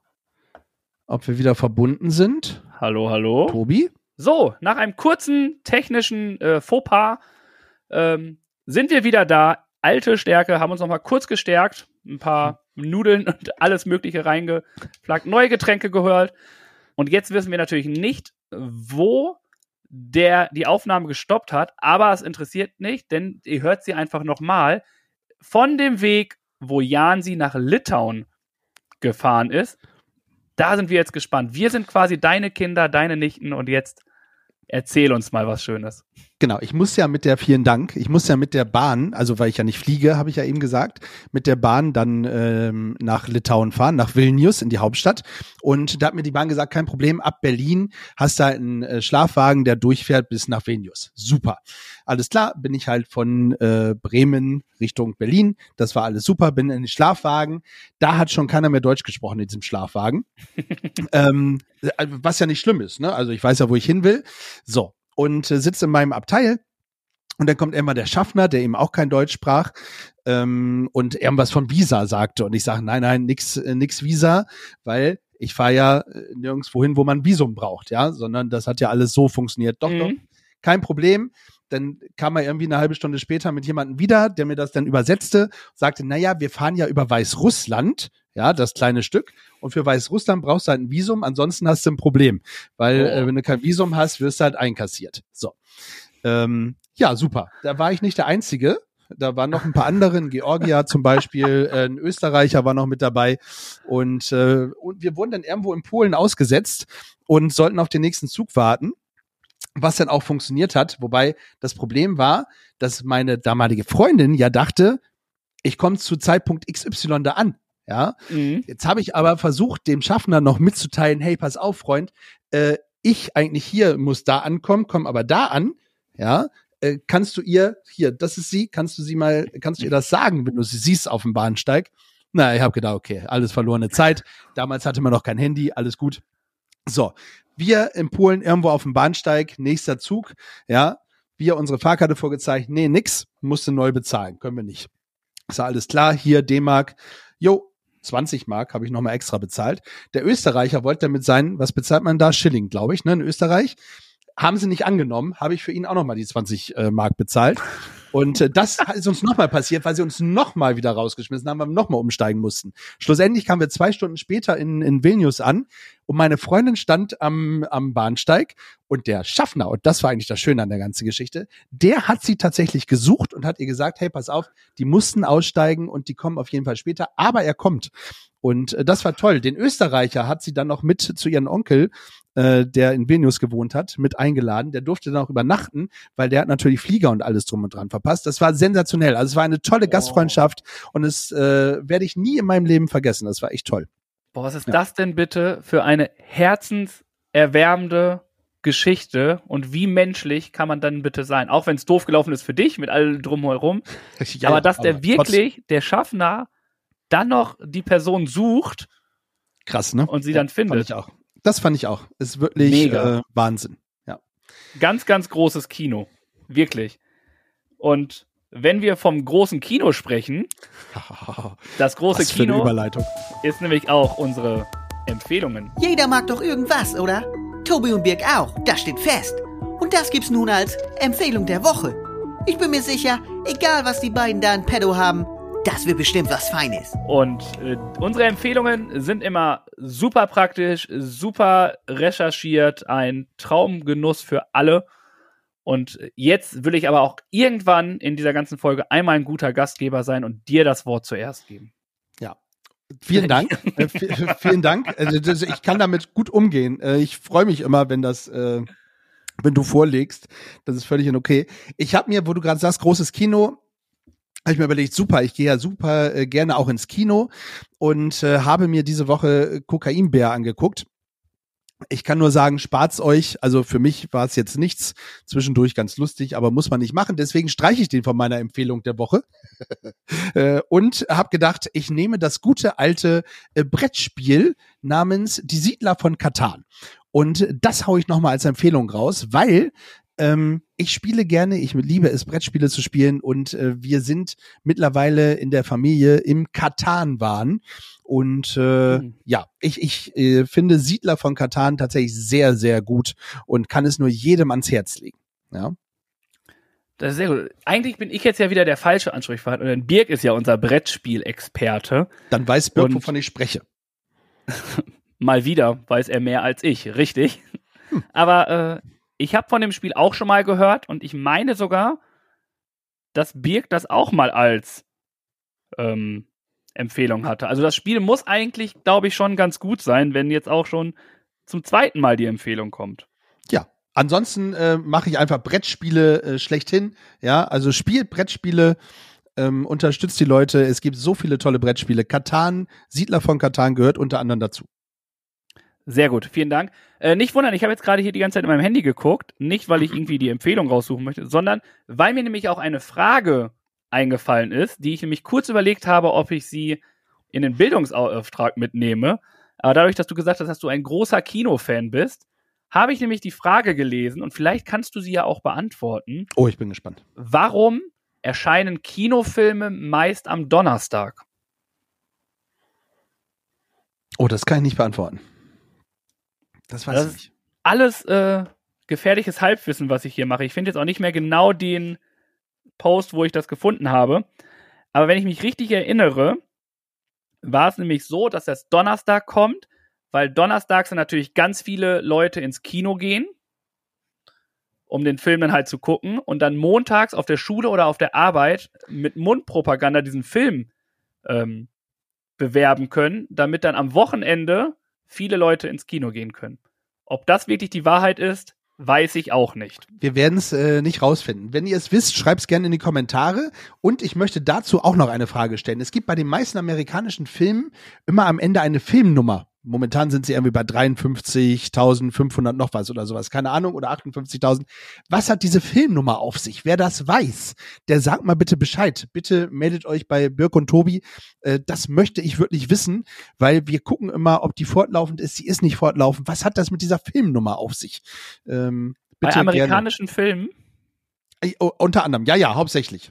ob wir wieder verbunden sind. Hallo, hallo. Tobi? So, nach einem kurzen technischen äh, Fauxpas ähm, sind wir wieder da. Alte Stärke, haben uns nochmal kurz gestärkt, ein paar Nudeln und alles Mögliche reingeflaggt, neue Getränke gehört. Und jetzt wissen wir natürlich nicht, wo der die Aufnahme gestoppt hat, aber es interessiert nicht, denn ihr hört sie einfach nochmal von dem Weg, wo Jan sie nach Litauen gefahren ist. Da sind wir jetzt gespannt. Wir sind quasi deine Kinder, deine Nichten und jetzt erzähl uns mal was Schönes. Genau, ich muss ja mit der, vielen Dank, ich muss ja mit der Bahn, also weil ich ja nicht fliege, habe ich ja eben gesagt, mit der Bahn dann ähm, nach Litauen fahren, nach Vilnius in die Hauptstadt. Und da hat mir die Bahn gesagt, kein Problem, ab Berlin hast du halt einen äh, Schlafwagen, der durchfährt bis nach Vilnius. Super. Alles klar, bin ich halt von äh, Bremen Richtung Berlin. Das war alles super, bin in den Schlafwagen. Da hat schon keiner mehr Deutsch gesprochen in diesem Schlafwagen. ähm, was ja nicht schlimm ist, ne? Also ich weiß ja, wo ich hin will. So, und äh, sitze in meinem Abteil. Und dann kommt immer der Schaffner, der eben auch kein Deutsch sprach ähm, und irgendwas von Visa sagte. Und ich sage, nein, nein, nix, äh, nix Visa, weil ich fahre ja äh, nirgendwo hin, wo man Visum braucht, ja, sondern das hat ja alles so funktioniert. Doch, Mhm. doch, kein Problem. Dann kam er irgendwie eine halbe Stunde später mit jemandem wieder, der mir das dann übersetzte, sagte, naja, wir fahren ja über Weißrussland, ja, das kleine Stück. Und für Weißrussland brauchst du halt ein Visum, ansonsten hast du ein Problem. Weil Oh. äh, wenn du kein Visum hast, wirst du halt einkassiert. So. Ähm, ja, super. Da war ich nicht der Einzige. Da waren noch ein paar andere, ein Georgier zum Beispiel, äh, ein Österreicher war noch mit dabei. Und, äh, und wir wurden dann irgendwo in Polen ausgesetzt und sollten auf den nächsten Zug warten was dann auch funktioniert hat. Wobei das Problem war, dass meine damalige Freundin ja dachte, ich komme zu Zeitpunkt XY da an. Ja, Mhm. jetzt habe ich aber versucht, dem Schaffner noch mitzuteilen, hey, pass auf, Freund, äh, ich eigentlich hier muss da ankommen, komm aber da an. Ja, äh, kannst du ihr, hier, das ist sie, kannst du sie mal, kannst du ihr das sagen, wenn du sie siehst auf dem Bahnsteig? Na, ich habe gedacht, okay, alles verlorene Zeit. Damals hatte man noch kein Handy, alles gut. So, wir in Polen irgendwo auf dem Bahnsteig, nächster Zug, ja, wir unsere Fahrkarte vorgezeigt, nee, nix, musste neu bezahlen, können wir nicht. Ist ja alles klar, hier D-Mark, jo, 20 Mark habe ich nochmal extra bezahlt. Der Österreicher wollte damit sein, was bezahlt man da? Schilling, glaube ich, ne, in Österreich. Haben sie nicht angenommen, habe ich für ihn auch nochmal die 20 äh, Mark bezahlt. Und äh, das ist uns nochmal passiert, weil sie uns nochmal wieder rausgeschmissen haben, weil wir nochmal umsteigen mussten. Schlussendlich kamen wir zwei Stunden später in, in Vilnius an und meine Freundin stand am, am Bahnsteig und der Schaffner, und das war eigentlich das Schöne an der ganzen Geschichte, der hat sie tatsächlich gesucht und hat ihr gesagt, hey, pass auf, die mussten aussteigen und die kommen auf jeden Fall später, aber er kommt. Und äh, das war toll. Den Österreicher hat sie dann noch mit zu ihrem Onkel, äh, der in Vilnius gewohnt hat, mit eingeladen. Der durfte dann auch übernachten, weil der hat natürlich Flieger und alles drum und dran verpasst. Das war sensationell. Also es war eine tolle Gastfreundschaft und es äh, werde ich nie in meinem Leben vergessen. Das war echt toll. Boah, was ist Ja. das denn bitte für eine herzenserwärmende Geschichte und wie menschlich kann man dann bitte sein? Auch wenn es doof gelaufen ist für dich mit all drumherum, Ja, aber dass der aber wirklich, der Schaffner, dann noch die Person sucht krass, ne? und sie Ja, dann Fand findet. ich auch. Das fand ich auch. Ist wirklich Mega. Äh, Wahnsinn. Ganz, ganz großes Kino. Wirklich. Und wenn wir vom großen Kino sprechen, das große Was für eine Kino Überleitung. ist nämlich auch unsere Empfehlungen. Jeder mag doch irgendwas, oder? Tobi und Birg auch, das steht fest. Und das gibt's nun als Empfehlung der Woche. Ich bin mir sicher, egal was die beiden da in petto haben, das wird bestimmt was Feines. Und äh, unsere Empfehlungen sind immer super praktisch, super recherchiert, ein Traumgenuss für alle. Und jetzt will ich aber auch irgendwann in dieser ganzen Folge einmal ein guter Gastgeber sein und dir das Wort zuerst geben. Vielen Dank. Äh, vielen Dank. Also, das, ich kann damit gut umgehen. Äh, ich freue mich immer, wenn das, äh, wenn du vorlegst. Das ist völlig in okay. Ich habe mir, wo du gerade sagst, großes Kino, habe ich mir überlegt, super, ich gehe ja super äh, gerne auch ins Kino und äh, habe mir diese Woche Kokainbär angeguckt. Ich kann nur sagen, spart's euch. Also für mich war es jetzt nichts. Zwischendurch ganz lustig, aber muss man nicht machen. Deswegen streiche ich den von meiner Empfehlung der Woche. Äh, und habe gedacht, ich nehme das gute alte äh, Brettspiel namens Die Siedler von Katan. Und das hau ich nochmal als Empfehlung raus, weil ähm, ich spiele gerne, ich liebe es, Brettspiele zu spielen und äh, wir sind mittlerweile in der Familie im Katan-Wahn. Und äh, Mhm. ja, ich, ich äh, finde Siedler von Katan tatsächlich sehr, sehr gut und kann es nur jedem ans Herz legen. Ja. Das ist sehr gut. Eigentlich bin ich jetzt ja wieder der falsche Ansprechpartner, denn Birg ist ja unser Brettspiel-Experte. Dann weiß Birk, Und- wovon ich spreche. Mal wieder weiß er mehr als ich, richtig. Aber äh, ich habe von dem Spiel auch schon mal gehört und ich meine sogar, dass Birg das auch mal als ähm, Empfehlung hatte. Also das Spiel muss eigentlich, glaube ich, schon ganz gut sein, wenn jetzt auch schon zum zweiten Mal die Empfehlung kommt. Ja, Ansonsten äh, mache ich einfach Brettspiele äh, schlechthin. Ja, also spielt Brettspiele, ähm, unterstützt die Leute. Es gibt so viele tolle Brettspiele. Katan, Siedler von Katan gehört unter anderem dazu. Sehr gut, vielen Dank. Äh, nicht wundern, ich habe jetzt gerade hier die ganze Zeit in meinem Handy geguckt, nicht weil ich irgendwie die Empfehlung raussuchen möchte, sondern weil mir nämlich auch eine Frage eingefallen ist, die ich nämlich kurz überlegt habe, ob ich sie in den Bildungsauftrag mitnehme. Aber dadurch, dass du gesagt hast, dass du ein großer Kinofan bist, habe ich nämlich die Frage gelesen und vielleicht kannst du sie ja auch beantworten. Oh, ich bin gespannt. Warum erscheinen Kinofilme meist am Donnerstag? Oh, das kann ich nicht beantworten. Das weiß Das ich nicht. Alles äh, gefährliches Halbwissen, was ich hier mache. Ich finde jetzt auch nicht mehr genau den Post, wo ich das gefunden habe. Aber wenn ich mich richtig erinnere, war es nämlich so, dass das Donnerstag kommt, weil donnerstags dann natürlich ganz viele Leute ins Kino gehen, um den Film dann halt zu gucken und dann montags auf der Schule oder auf der Arbeit mit Mundpropaganda diesen Film ähm, bewerben können, damit dann am Wochenende viele Leute ins Kino gehen können. Ob das wirklich die Wahrheit ist, weiß ich auch nicht. Wir werden es äh, nicht rausfinden. Wenn ihr es wisst, schreibt es gerne in die Kommentare. Und ich möchte dazu auch noch eine Frage stellen. Es gibt bei den meisten amerikanischen Filmen immer am Ende eine Filmnummer. Momentan sind sie irgendwie bei 53.500 noch was oder sowas. Keine Ahnung. Oder 58.000. Was hat diese Filmnummer auf sich? Wer das weiß, der sagt mal bitte Bescheid. Bitte meldet euch bei Birk und Tobi. Äh, das möchte ich wirklich wissen, weil wir gucken immer, ob die fortlaufend ist. Sie ist nicht fortlaufend. Was hat das mit dieser Filmnummer auf sich? Ähm, Bei bitte gerne. amerikanischen Filmen. Äh, oh, Unter anderem, ja, ja, hauptsächlich.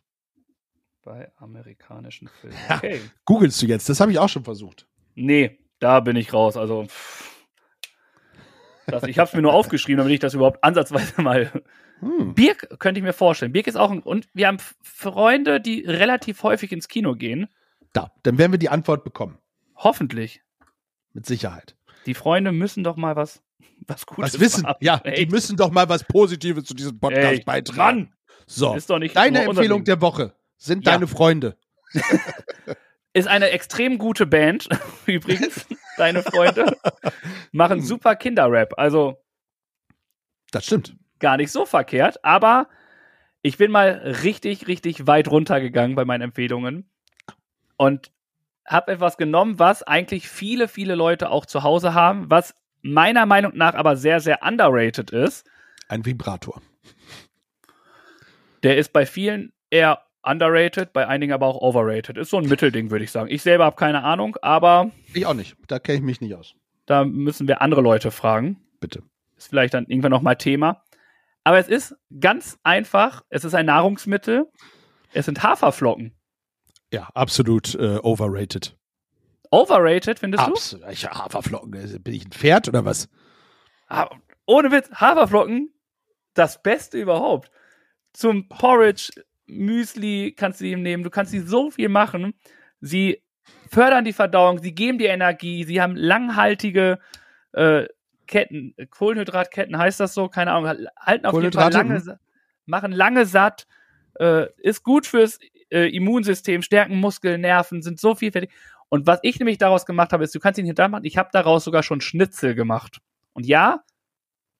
Bei amerikanischen Filmen. Ja. Okay. Googelst du jetzt? Das habe ich auch schon versucht. Nee, da bin ich raus. Also, das, ich habe es mir nur aufgeschrieben, damit ich das überhaupt ansatzweise mal. Hm. Birk könnte ich mir vorstellen. Birk ist auch ein. Und wir haben Freunde, die relativ häufig ins Kino gehen. Da, dann werden wir die Antwort bekommen. Hoffentlich. Mit Sicherheit. Die Freunde müssen doch mal was, was Gutes Was wissen? haben. Ja, die Ey, müssen doch mal was Positives zu diesem Podcast ey, beitragen. Mann, So, ist doch nicht deine Empfehlung der Woche sind Ja. deine Freunde. Ist eine extrem gute Band, übrigens. Deine Freunde machen Hm. super Kinderrap. Also Das stimmt. gar nicht so verkehrt, aber ich bin mal richtig, richtig weit runtergegangen bei meinen Empfehlungen und habe etwas genommen, was eigentlich viele, viele Leute auch zu Hause haben, was meiner Meinung nach aber sehr, sehr underrated ist. Ein Vibrator. Der ist bei vielen eher underrated, bei einigen aber auch overrated. Ist so ein Mittelding, würde ich sagen. Ich selber habe keine Ahnung, aber Ich auch nicht. Da kenne ich mich nicht aus. da müssen wir andere Leute fragen. Bitte. Ist vielleicht dann irgendwann nochmal Thema. Aber es ist ganz einfach. Es ist ein Nahrungsmittel. Es sind Haferflocken. Ja, absolut äh, overrated. Overrated, findest du? Absolut. Ich, Haferflocken. äh, Bin ich ein Pferd oder was? Ah, Ohne Witz, Haferflocken, das Beste überhaupt. Zum Porridge, Müsli kannst du ihm nehmen. Du kannst sie so viel machen. Sie fördern die Verdauung, sie geben dir Energie, sie haben langhaltige äh, Ketten, Kohlenhydratketten heißt das so, keine Ahnung, halten auf jeden Fall lange, machen lange satt, äh, ist gut fürs äh, Immunsystem, stärken Muskeln, Nerven, sind so vielfältig. Und was ich nämlich daraus gemacht habe, ist, du kannst ihn hinter machen, ich habe daraus sogar schon Schnitzel gemacht. Und ja,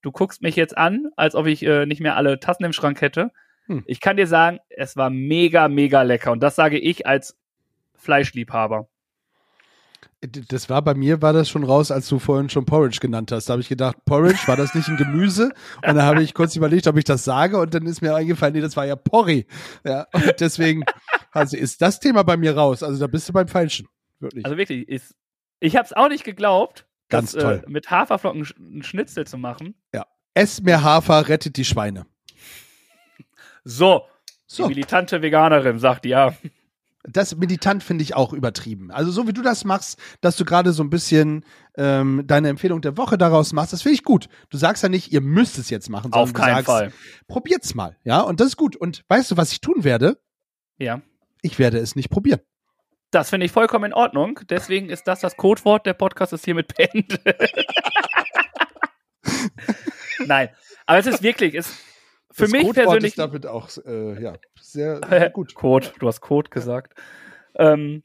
du guckst mich jetzt an, als ob ich äh, nicht mehr alle Tassen im Schrank hätte. Hm. Ich kann dir sagen, es war mega, mega lecker. Und das sage ich als Fleischliebhaber. D- Das war bei mir, war das schon raus, als du vorhin schon Porridge genannt hast. Da habe ich gedacht, Porridge, war das nicht ein Gemüse? Und dann habe ich kurz überlegt, ob ich das sage und dann ist mir eingefallen, nee, das war ja Porri. Ja, und deswegen also ist das Thema bei mir raus. Also da bist du beim Falschen. Wirklich. Also wirklich, ist, ich habe es auch nicht geglaubt, Ganz das, toll. Äh, mit Haferflocken einen Schnitzel zu machen. Ess mehr Hafer, rettet die Schweine. So, So. die militante Veganerin sagt ja. Das militant finde ich auch übertrieben. Also so wie du das machst, dass du gerade so ein bisschen ähm, deine Empfehlung der Woche daraus machst, das finde ich gut. Du sagst ja nicht, ihr müsst es jetzt machen, sondern Auf keinen du sagst, Fall. probiert's mal, ja, und das ist gut. Und weißt du, was ich tun werde? Ja. Ich werde es nicht probieren. Das finde ich vollkommen in Ordnung. Deswegen ist das das Codewort. Der Podcast ist hiermit beendet. Nein, aber es ist wirklich, es, für das mich Codewort persönlich ist damit auch äh, ja sehr, gut. Code, du hast Code gesagt. Ähm,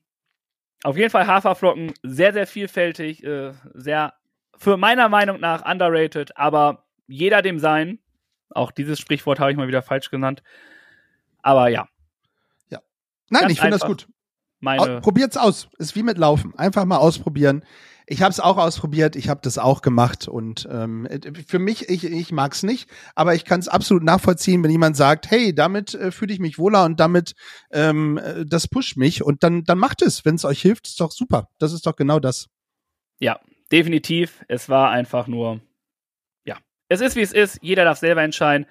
auf jeden Fall Haferflocken, sehr, sehr vielfältig, äh, sehr, für meiner Meinung nach underrated, aber jeder dem sein. Auch dieses Sprichwort habe ich mal wieder falsch genannt. Aber ja. Nein, Ganz ich finde das gut. Meine. Au- Probiert's aus. Ist wie mit Laufen. Einfach mal ausprobieren. Ich habe es auch ausprobiert. Ich habe das auch gemacht und ähm, für mich, ich, ich mag's nicht, aber ich kann es absolut nachvollziehen, wenn jemand sagt, hey, damit äh, fühle ich mich wohler und damit ähm, äh, das pusht mich und dann dann macht es. Wenn es euch hilft, ist doch super. Das ist doch genau das. Ja, definitiv. Es war einfach nur, ja, es ist wie es ist. Jeder darf selber entscheiden.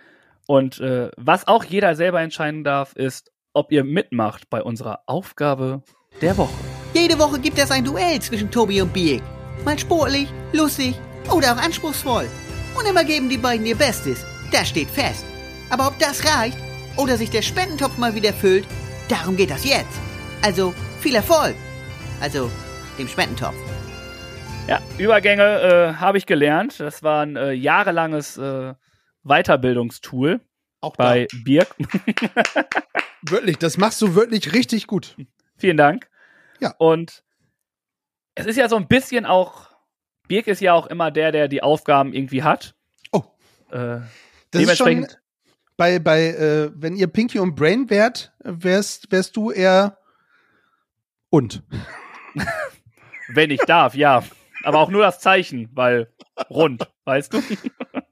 Und äh, was auch jeder selber entscheiden darf, ist, ob ihr mitmacht bei unserer Aufgabe der Woche. Jede Woche gibt es ein Duell zwischen Tobi und Biek. Mal sportlich, lustig oder auch anspruchsvoll. Und immer geben die beiden ihr Bestes. Das steht fest. Aber ob das reicht oder sich der Spendentopf mal wieder füllt, darum geht das jetzt. Also viel Erfolg. Also dem Spendentopf. Ja, Übergänge äh, habe ich gelernt. Das war ein äh, jahrelanges äh, Weiterbildungstool Auch bei Birk. da. Wirklich, das machst du wirklich richtig gut. Vielen Dank. Ja. Und es ist ja so ein bisschen auch, Birk ist ja auch immer der, der die Aufgaben irgendwie hat. Oh. Äh, Das ist schon bei bei äh, wenn ihr Pinky und Brain wärt, wärst wärst du eher und. wenn ich darf, ja. Aber auch nur das Zeichen, weil rund, weißt du?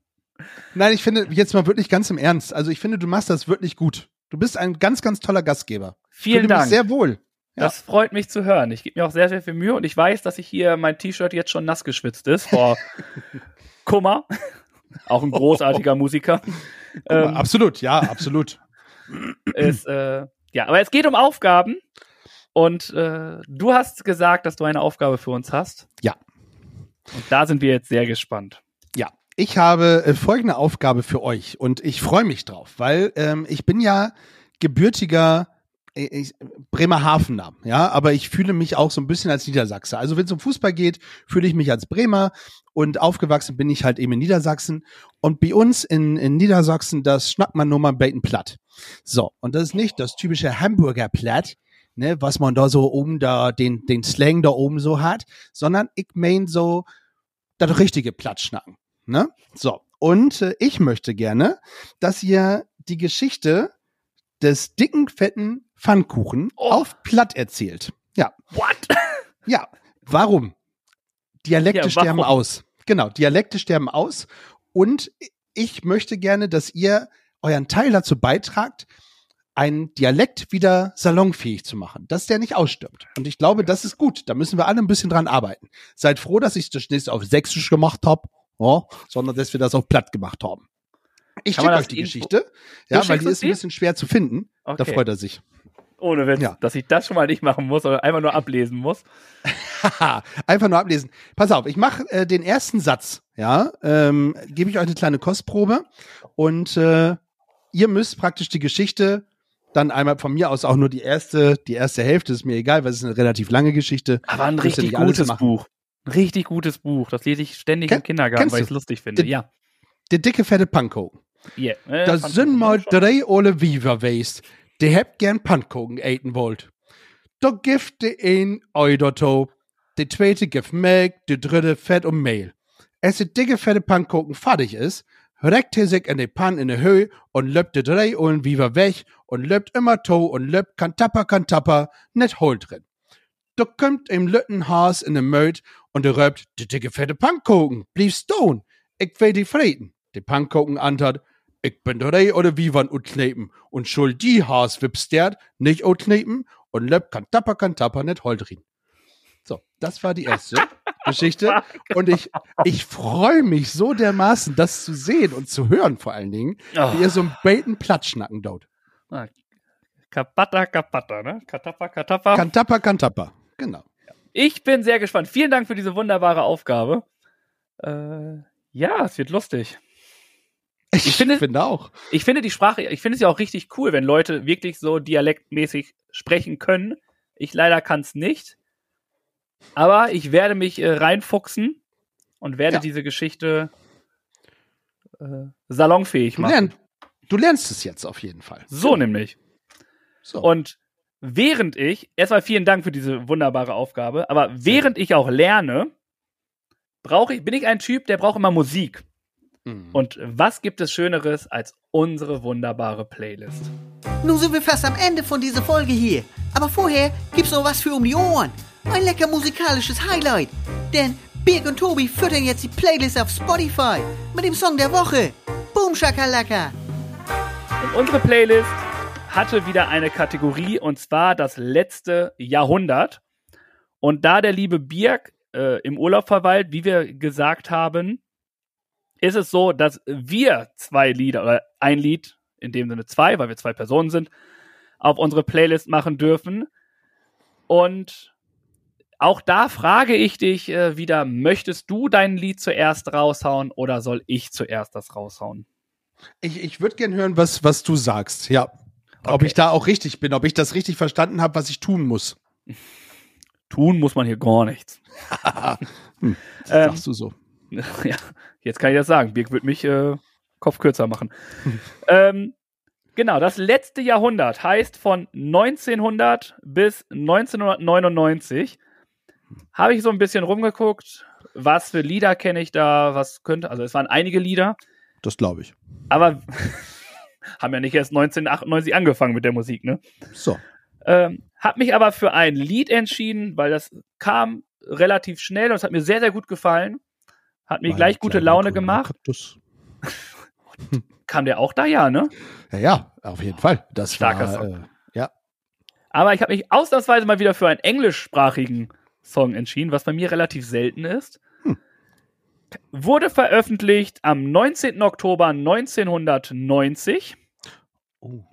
Nein, ich finde jetzt mal wirklich ganz im Ernst. Also ich finde, du machst das wirklich gut. Du bist ein ganz, ganz toller Gastgeber. Vielen Fühle mich Dank. sehr wohl. Ja. Das freut mich zu hören. Ich gebe mir auch sehr, sehr viel Mühe und ich weiß, dass ich hier mein T-Shirt jetzt schon nass geschwitzt ist vor Kummer. Auch ein großartiger Musiker. Ähm, absolut, ja, absolut. ist, äh, ja, aber es geht um Aufgaben. Und äh, du hast gesagt, dass du eine Aufgabe für uns hast. Ja. Und da sind wir jetzt sehr gespannt. Ja, ich habe äh, folgende Aufgabe für euch und ich freue mich drauf, weil ähm, ich bin ja gebürtiger ich, Bremerhavener, ja, aber ich fühle mich auch so ein bisschen als Niedersachse. Also wenn es um Fußball geht, fühle ich mich als Bremer und aufgewachsen bin ich halt eben in Niedersachsen. Und bei uns in, in Niedersachsen, das schnappt man nur mal Bacon platt. So, und das ist nicht das typische Hamburger Platt, ne, was man da so oben da, den, den Slang da oben so hat, sondern ich mein so das richtige Plattschnacken. Ne? So, und äh, ich möchte gerne, dass ihr die Geschichte des dicken, fetten Pfannkuchen Oh. auf Platt erzählt. Ja, What? ja. Warum? Dialekte Ja, warum? sterben aus. Genau, Dialekte sterben aus. Und ich möchte gerne, dass ihr euren Teil dazu beitragt, einen Dialekt wieder salonfähig zu machen, dass der nicht ausstirbt. Und ich glaube, das ist gut. Da müssen wir alle ein bisschen dran arbeiten. Seid froh, dass ich das nicht auf Sächsisch gemacht habe, ja, sondern dass wir das auf Platt gemacht haben. Ich schicke euch die Info- Geschichte, ja, weil die ist ein bisschen schwer zu finden. Da Okay. freut er sich. Ohne Witz, Ja. dass ich das schon mal nicht machen muss, sondern einfach nur ablesen muss. Haha, einfach nur ablesen. Pass auf, ich mache äh, den ersten Satz, ja, ähm, gebe ich euch eine kleine Kostprobe und äh, ihr müsst praktisch die Geschichte dann einmal von mir aus auch nur die erste, die erste Hälfte ist mir egal, weil es ist eine relativ lange Geschichte. Aber ein richtig gutes machen. Buch. Ein richtig gutes Buch. Das lese ich ständig Ken- im Kindergarten, weil ich es lustig finde. Den- ja. Der dicke, fette Pankoken. Yeah. Äh, Das sind mal drei ole Weaver weest, die habt gern Pankoken eten wollt. Da gibt de ein Eudoto, der zweite gibt Milch, der dritte Fett und Mehl. Als der dicke, fette Pankoken fertig ist, reckt er sich in die Pan in die Höhe und löppt de drei Ollen Weaver weg und löppt immer to und löppt kantapper, kantapper, net hol drin. Da kommt im Lütten Haas in den Möd und er röpt, die dicke, fette Pankoken, blieb stone. Ich will die frieden. Die Pankoken antwortet, ich bin drei oder wie wann utknepen und schuld die Haas wipstert, nicht utknepen und löp kann tapper kann tapper net holdrin. So, das war die erste Geschichte und ich, ich freue mich so dermaßen, das zu sehen und zu hören vor allen Dingen, Oh. wie ihr so einen Bacon Platschnacken dort. Kapata, kapata, ne? Kann tapper, kann tapper. Genau. ich bin sehr gespannt. Vielen Dank für diese wunderbare Aufgabe. Äh, ja, es wird lustig. Ich, finde- finde auch. Ich finde die Sprache, ich finde es ja auch richtig cool, wenn Leute wirklich so dialektmäßig sprechen können. Ich leider kann es nicht. Aber ich werde mich äh, reinfuchsen und werde Ja. diese Geschichte äh, salonfähig Du, machen. lern, du lernst es jetzt auf jeden Fall. So nämlich. So. Und während ich, erstmal vielen Dank für diese wunderbare Aufgabe, aber während ich auch lerne, brauche ich, bin ich ein Typ, der braucht immer Musik. Mhm. Und was gibt es Schöneres als unsere wunderbare Playlist? Nun sind wir fast am Ende von dieser Folge hier. Aber vorher gibt's noch was für um die Ohren. Ein lecker musikalisches Highlight. Denn Birg und Tobi füttern jetzt die Playlist auf Spotify mit dem Song der Woche. Boom Shakalaka. Und unsere Playlist hatte wieder eine Kategorie und zwar das letzte Jahrhundert. Und da der liebe Birk äh, im Urlaub verweilt, wie wir gesagt haben, ist es so, dass wir zwei Lieder oder ein Lied, in dem Sinne zwei, weil wir zwei Personen sind, auf unsere Playlist machen dürfen. Und auch da frage ich dich äh, wieder, möchtest du dein Lied zuerst raushauen oder soll ich zuerst das raushauen? Ich, ich würde gern hören, was, was du sagst. Ja. Ob Okay. ich da auch richtig bin, ob ich das richtig verstanden habe, was ich tun muss. Tun muss man hier gar nichts. Hm, Ähm, Sagst du so. ja, jetzt kann ich das sagen. Birk wird mich äh, Kopf kürzer machen. ähm, genau, das letzte Jahrhundert heißt von 1900 bis 1999. Habe ich so ein bisschen rumgeguckt, was für Lieder kenne ich da, was könnte, also es waren einige Lieder, Das glaube ich. aber haben ja nicht erst 1998 angefangen mit der Musik, ne? So. Ähm, hab mich aber für ein Lied entschieden, weil das kam relativ schnell und es hat mir sehr, sehr gut gefallen. Hat mir gleich gute Laune gemacht. Kaktus. Kam der auch da, ja, ne? Ja, ja, auf jeden Fall. Das Starker war, Song. Äh, ja. Aber ich habe mich ausnahmsweise mal wieder für einen englischsprachigen Song entschieden, was bei mir relativ selten ist. Hm. Wurde veröffentlicht am 19. Oktober 1990, Oh.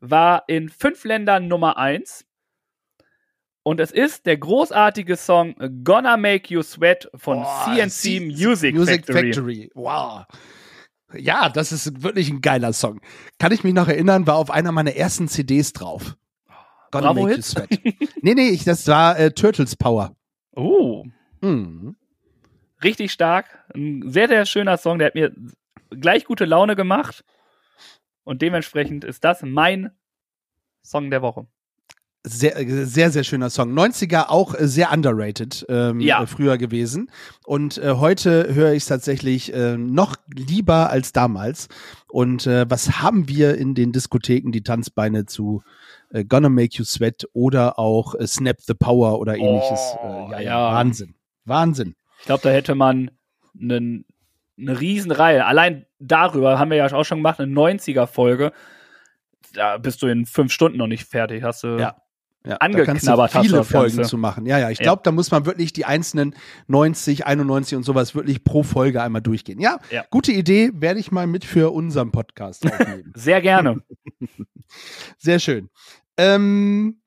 war in fünf Ländern Nummer eins. Und es ist der großartige Song Gonna Make You Sweat von Boah, CNC Music, Music Factory. Factory. Wow. Ja, das ist wirklich ein geiler Song. Kann ich mich noch erinnern, war auf einer meiner ersten CDs drauf. Gonna Bravo Make You Hits? Sweat. nee, nee, ich, das war äh, Turtles Power. Oh, Mhm. richtig stark. Ein sehr, sehr schöner Song. Der hat mir gleich gute Laune gemacht. Und dementsprechend ist das mein Song der Woche. Sehr, sehr, sehr schöner Song. 90er auch sehr underrated ähm, Ja. früher gewesen. Und äh, heute höre ich es tatsächlich äh, noch lieber als damals. Und äh, was haben wir in den Diskotheken, die Tanzbeine zu äh, Gonna Make You Sweat oder auch äh, Snap the Power oder ähnliches? Oh, äh, ja, ja. Wahnsinn. Wahnsinn. Ich glaube, da hätte man einen, eine Riesenreihe. Allein darüber haben wir ja auch schon gemacht, eine 90er-Folge. Da bist du in fünf Stunden noch nicht fertig. Hast du Ja. Ja, Angeknabbert da viele Folgen zu machen. Ja, ja, ich Ja. glaube, da muss man wirklich die einzelnen 90, 91 und sowas wirklich pro Folge einmal durchgehen. Ja, Ja. gute Idee, werde ich mal mit für unseren Podcast aufnehmen. sehr gerne. Sehr schön. Ähm,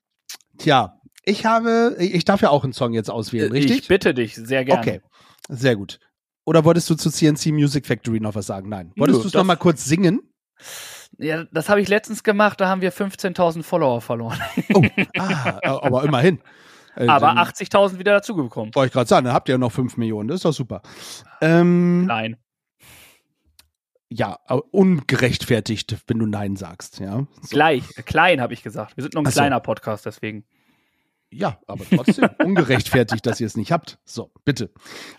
tja, ich habe, ich darf ja auch einen Song jetzt auswählen, richtig? Ich bitte dich, sehr gerne. Okay, sehr gut. Oder wolltest du zu CNC Music Factory noch was sagen? Nein. Wolltest du es das- noch mal kurz singen? Ja, das habe ich letztens gemacht, da haben wir 15.000 Follower verloren. Oh, ah, aber immerhin. Äh, Aber dann 80.000 wieder dazugekommen. Wollte ich gerade sagen, dann habt ihr ja noch 5 Millionen, das ist doch super. Ähm, Nein. ja, ungerechtfertigt, wenn du Nein sagst, ja. So. Gleich, äh, klein habe ich gesagt. Wir sind nur ein Ach so. kleiner Podcast, deswegen. Ja, aber trotzdem ungerechtfertigt, dass ihr es nicht habt. So, bitte.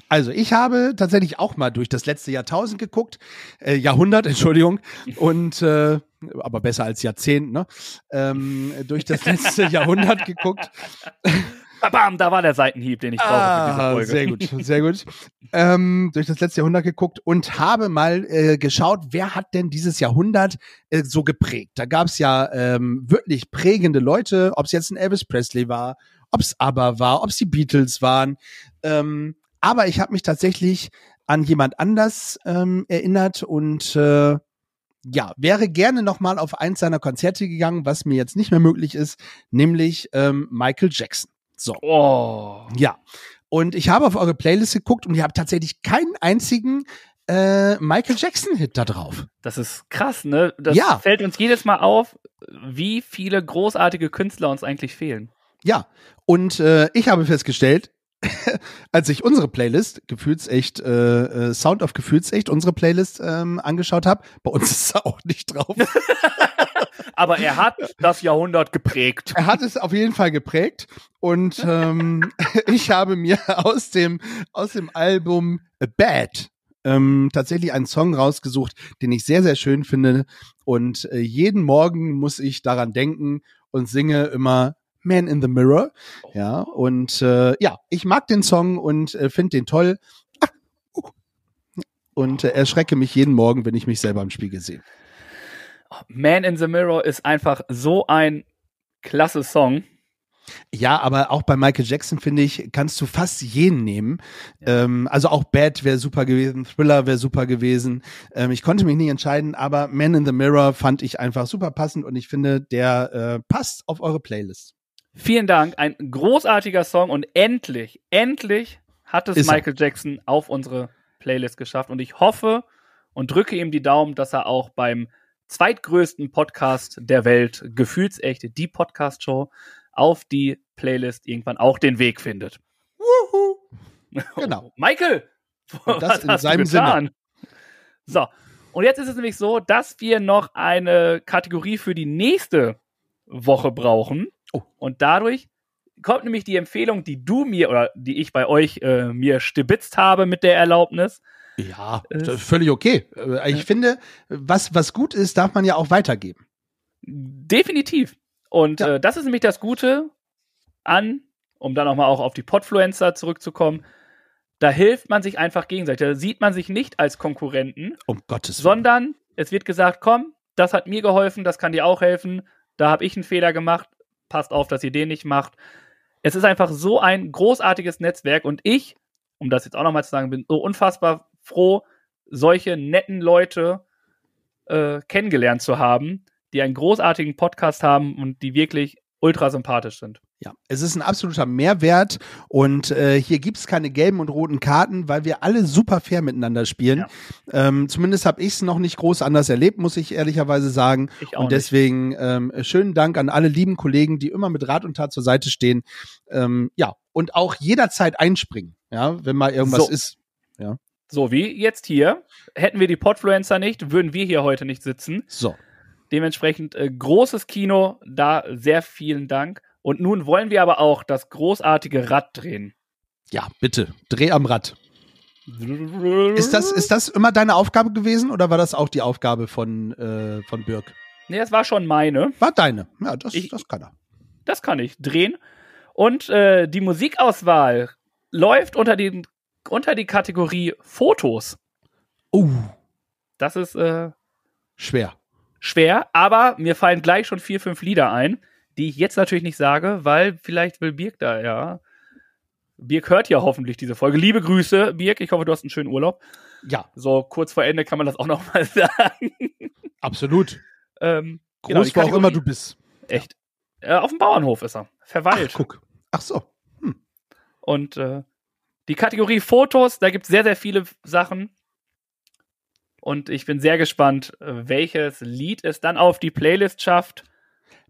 Also, ich habe tatsächlich auch mal durch das letzte Jahrtausend geguckt, äh, Jahrhundert, Entschuldigung, und äh, aber besser als Jahrzehnt, ne? Ähm, durch das letzte Jahrhundert geguckt. Bam, da war der Seitenhieb, den ich brauche für diese Ah, Folge. sehr gut, sehr gut. Ähm, durch das letzte Jahrhundert geguckt und habe mal äh, geschaut, wer hat denn dieses Jahrhundert äh, so geprägt. Da gab es ja ähm, wirklich prägende Leute, ob es jetzt ein Elvis Presley war, ob es ABBA war, ob es die Beatles waren. Ähm, aber ich habe mich tatsächlich an jemand anders ähm, erinnert und äh, ja, wäre gerne noch mal auf eins seiner Konzerte gegangen, was mir jetzt nicht mehr möglich ist, nämlich ähm, Michael Jackson. So. Oh. Ja. Und ich habe auf eure Playlist geguckt und ihr habt tatsächlich keinen einzigen äh, Michael Jackson-Hit da drauf. Das ist krass, ne? Das Ja. fällt uns jedes Mal auf, wie viele großartige Künstler uns eigentlich fehlen. Ja. Und äh, ich habe festgestellt, als ich unsere Playlist, Gefühlsecht, äh, äh, Sound of Gefühlsecht, unsere Playlist ähm, angeschaut habe, bei uns ist er auch nicht drauf. Aber er hat das Jahrhundert geprägt. er hat es auf jeden Fall geprägt und ähm, ich habe mir aus dem aus dem Album Bad ähm, tatsächlich einen Song rausgesucht, den ich sehr, sehr schön finde. Und äh, jeden Morgen muss ich daran denken und singe immer Man in the Mirror. Ja, und äh, ja, ich mag den Song und äh, finde den toll. Ah, uh. Und äh, erschrecke mich jeden Morgen, wenn ich mich selber im Spiegel sehe. Man in the Mirror ist einfach so ein klasse Song. Ja, aber auch bei Michael Jackson, finde ich, kannst du fast jeden nehmen. Ähm, also auch Bad wäre super gewesen, Thriller wäre super gewesen. Ähm, ich konnte mich nicht entscheiden, aber Man in the Mirror fand ich einfach super passend und ich finde, der äh, passt auf eure Playlist. Vielen Dank, ein großartiger Song und endlich, endlich hat es Ist er. Michael Jackson auf unsere Playlist geschafft und ich hoffe und drücke ihm die Daumen, dass er auch beim zweitgrößten Podcast der Welt, Gefühlsechte, die Podcast-Show, auf die Playlist irgendwann auch den Weg findet. Wuhu. Genau. Michael, Und das was in hast seinem du getan? So, und jetzt ist es nämlich so, dass wir noch eine Kategorie für die nächste Woche brauchen. Oh. Und dadurch kommt nämlich die Empfehlung, die du mir oder die ich bei euch äh, mir stibitzt habe mit der Erlaubnis. Ja, Äh, das ist völlig okay. Äh, Ich finde, was, was gut ist, darf man ja auch weitergeben. Definitiv. Und Ja. äh, das ist nämlich das Gute an, um dann nochmal auch auf die Podfluencer zurückzukommen. Da hilft man sich einfach gegenseitig. Da sieht man sich nicht als Konkurrenten, Um Gottes Willen. sondern es wird gesagt, komm, das hat mir geholfen, das kann dir auch helfen. Da habe ich einen Fehler gemacht. Passt auf, dass ihr den nicht macht. Es ist einfach so ein großartiges Netzwerk und ich, um das jetzt auch nochmal zu sagen, bin so unfassbar froh, solche netten Leute äh, kennengelernt zu haben, die einen großartigen Podcast haben und die wirklich ultra sympathisch sind. Ja, es ist ein absoluter Mehrwert und äh, hier gibt's keine gelben und roten Karten, weil wir alle super fair miteinander spielen. Ja. Ähm, zumindest habe ich es noch nicht groß anders erlebt, muss ich ehrlicherweise sagen. Ich auch Und nicht. deswegen ähm, schönen Dank an alle lieben Kollegen, die immer mit Rat und Tat zur Seite stehen. Ähm, ja, und auch jederzeit einspringen, ja, wenn mal irgendwas So. ist. So wie jetzt hier. Hätten wir die Podfluencer nicht, würden wir hier heute nicht sitzen. So. Dementsprechend äh, großes Kino, da sehr vielen Dank. Und nun wollen wir aber auch das großartige Rad drehen. Ja, bitte, dreh am Rad. Ist das, ist das immer deine Aufgabe gewesen oder war das auch die Aufgabe von, äh, von Birk? Nee, das war schon meine. War deine. Ja, das, Ich- das kann er. Das kann ich drehen. Und äh, die Musikauswahl läuft unter, den, unter die Kategorie Fotos. Uh, Das ist äh, schwer. Schwer, aber mir fallen gleich schon vier, fünf Lieder ein, die ich jetzt natürlich nicht sage, weil vielleicht will Birk da, ja. Birk hört ja hoffentlich diese Folge. Liebe Grüße, Birk. Ich hoffe, du hast einen schönen Urlaub. Ja, So kurz vor Ende kann man das auch noch mal sagen. absolut. ähm, Groß, genau, wo auch immer du bist. Echt. Äh, auf dem Bauernhof ist er. Ach, Verweilt. guck. Ach so. Und äh, die Kategorie Fotos, da gibt es sehr, sehr viele Sachen. Und ich bin sehr gespannt, äh, welches Lied es dann auf die Playlist schafft.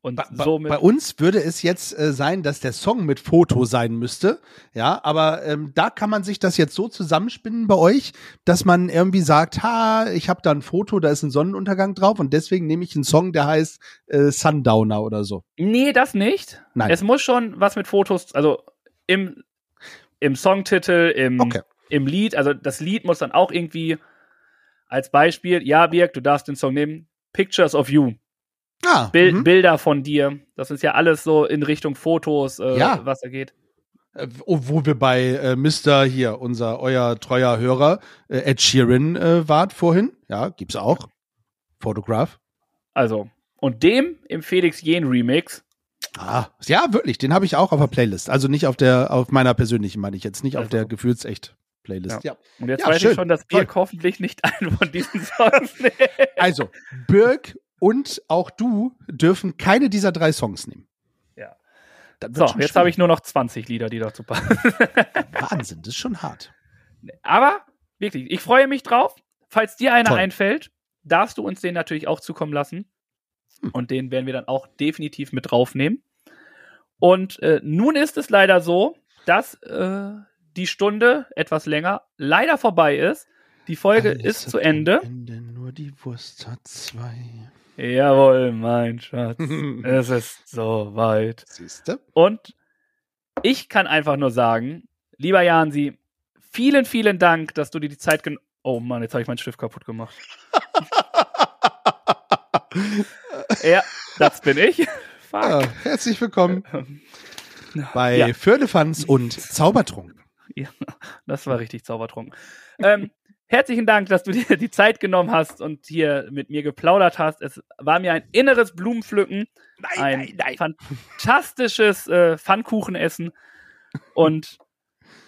Und Bei, bei, somit. bei uns würde es jetzt äh, sein, dass der Song mit Foto sein müsste. Ja, aber ähm, da kann man sich das jetzt so zusammenspinnen bei euch, dass man irgendwie sagt, ha, ich habe da ein Foto, da ist ein Sonnenuntergang drauf und deswegen nehme ich einen Song, der heißt äh, Sundowner oder so. Nee, das nicht. Nein. Es muss schon was mit Fotos, also im, im Songtitel, im, Okay. im Lied, also das Lied muss dann auch irgendwie als Beispiel, ja, Birk, du darfst den Song nehmen, Pictures of You. Ah, Bil mhm. Bilder von dir. Das ist ja alles so in Richtung Fotos, äh, Ja. was da geht. Äh, wo wir bei äh, Mr. hier, unser euer treuer Hörer, äh, Ed Sheeran äh, wart vorhin. Ja, gibt's auch. Photograph. Also, und dem im Felix Jen Remix, Ah, ja, wirklich, den habe ich auch auf der Playlist. Also nicht auf der, auf meiner persönlichen, meine ich jetzt, nicht auf Also. der Gefühlsecht Playlist. Ja. und jetzt Ja, weiß schön. ich schon, dass. Birk hoffentlich nicht einen von diesen Songs nimmt. Also, Birk und auch du dürfen keine dieser drei Songs nehmen. Ja. So, jetzt habe ich nur noch 20 Lieder, die dazu passen. Wahnsinn, das ist schon hart. Aber wirklich, ich freue mich drauf. Falls dir einer Toll. einfällt, darfst du uns den natürlich auch zukommen lassen. Hm. Und den werden wir dann auch definitiv mit draufnehmen. Und äh, nun ist es leider so, dass äh, die Stunde etwas länger leider vorbei ist. Die Folge Alles ist zu Ende. Ende. Nur die Wurst hat zwei. Jawohl, mein Schatz. es ist soweit. Siehste? Und ich kann einfach nur sagen, lieber Jansi, vielen, vielen Dank, dass du dir die Zeit gen Oh Mann, jetzt habe ich meinen Stift kaputt gemacht. ja, das bin ich. Fuck. Ja, herzlich willkommen bei Ja. Firlefanz und Zaubertrunk. Ja, das war richtig zaubertrunken. ähm, herzlichen Dank, dass du dir die Zeit genommen hast und hier mit mir geplaudert hast. Es war mir ein inneres Blumenpflücken, ein fantastisches äh, Pfannkuchenessen und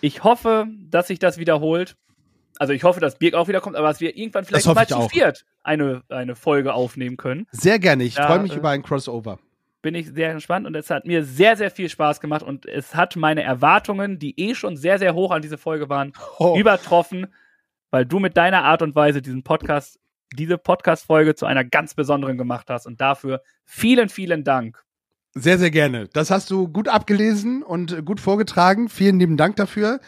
ich hoffe, dass sich das wiederholt. Also ich hoffe, dass Birk auch wiederkommt, aber dass wir irgendwann vielleicht mal zu viert eine, eine Folge aufnehmen können. Sehr gerne. Ich Ja, freue mich äh, über ein Crossover. Bin ich sehr gespannt und es hat mir sehr, sehr viel Spaß gemacht und es hat meine Erwartungen, die eh schon sehr, sehr hoch an diese Folge waren, Oh. übertroffen, weil du mit deiner Art und Weise diesen Podcast, diese Podcast-Folge zu einer ganz besonderen gemacht hast und dafür vielen, vielen Dank. Sehr, sehr gerne. Das hast du gut abgelesen und gut vorgetragen. Vielen lieben Dank dafür.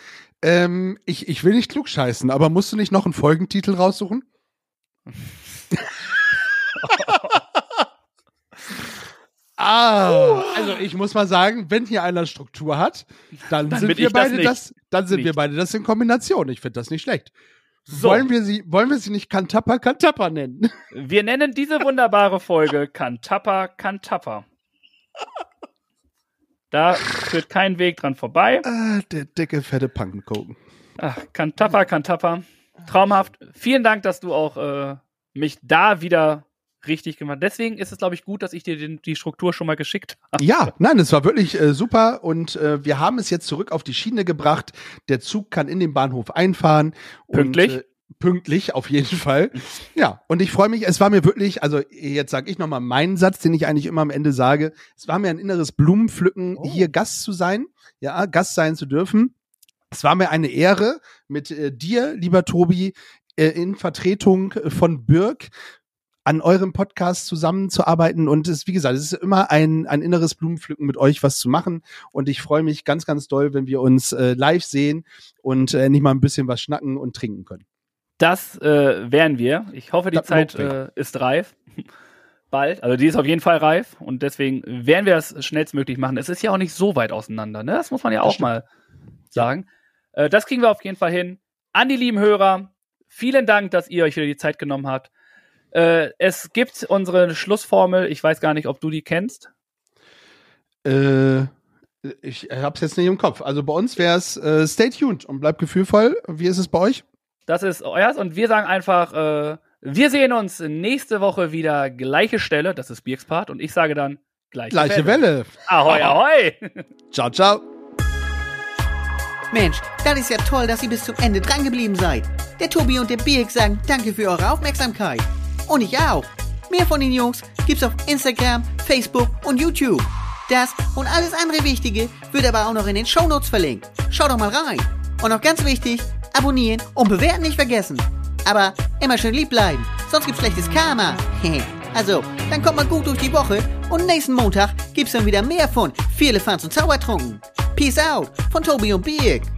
Ähm, ich, ich will nicht klugscheißen, aber musst du nicht noch einen Folgentitel raussuchen? ah, also ich muss mal sagen, wenn hier einer Struktur hat, dann, Dann sind wir das beide nicht. das, dann sind wir Nicht. beide das in Kombination. Ich finde das nicht schlecht. So, Wollen wir sie, wollen wir sie nicht Kantappa Kantappa nennen? wir nennen diese wunderbare Folge Kantappa Kantappa. Da führt kein Weg dran vorbei. ah, der dicke, fette Pankenkoken. Ach, Kantappa, Kantappa. Traumhaft. Vielen Dank, dass du auch äh, mich da wieder richtig gemacht. Deswegen ist es, glaube ich, gut, dass ich dir den, die Struktur schon mal geschickt habe. Ja, nein, es war wirklich äh, super und äh, wir haben es jetzt zurück auf die Schiene gebracht. Der Zug kann in den Bahnhof einfahren. Pünktlich? Und, äh, pünktlich, auf jeden Fall. Ja, und ich freue mich, es war mir wirklich, also jetzt sage ich nochmal meinen Satz, den ich eigentlich immer am Ende sage. Es war mir ein inneres Blumenpflücken, Oh. hier Gast zu sein, ja, Gast sein zu dürfen. Es war mir eine Ehre, mit äh, dir, lieber Tobi, äh, in Vertretung von Birk an eurem Podcast zusammenzuarbeiten. Und es, wie gesagt, es ist immer ein, ein inneres Blumenpflücken mit euch was zu machen. Und ich freue mich ganz, ganz doll, wenn wir uns äh, live sehen und äh, nicht mal ein bisschen was schnacken und trinken können. Das äh, wären wir. Ich hoffe, die Das Zeit äh, ist reif. Bald. Also die ist auf jeden Fall reif und deswegen werden wir das schnellstmöglich machen. Es ist ja auch nicht so weit auseinander, ne? Das muss man ja auch mal sagen. Äh, das kriegen wir auf jeden Fall hin. An die lieben Hörer, vielen Dank, dass ihr euch wieder die Zeit genommen habt. Äh, es gibt unsere Schlussformel. Ich weiß gar nicht, ob du die kennst. Äh, ich hab's jetzt nicht im Kopf. Also bei uns wäre es äh, stay tuned und bleibt gefühlvoll. Wie ist es bei euch? Das ist euers und wir sagen einfach, äh, wir sehen uns nächste Woche wieder gleiche Stelle. Das ist Birks Part und ich sage dann gleiche, Gleiche Welle. Ahoi, ahoi. Ciao, ciao. Mensch, das ist ja toll, dass ihr bis zum Ende drangeblieben seid. Der Tobi und der Birk sagen danke für eure Aufmerksamkeit. Und ich auch. Mehr von den Jungs gibt's auf Instagram, Facebook und YouTube. Das und alles andere Wichtige wird aber auch noch in den Shownotes verlinkt. Schaut doch mal rein. Und noch ganz wichtig, abonnieren und bewerten nicht vergessen. Aber immer schön lieb bleiben, sonst gibt's schlechtes Karma. also, dann kommt mal gut durch die Woche und nächsten Montag gibt's dann wieder mehr von Viele Fans und Zaubertrunken. Peace out von Tobi und Birk.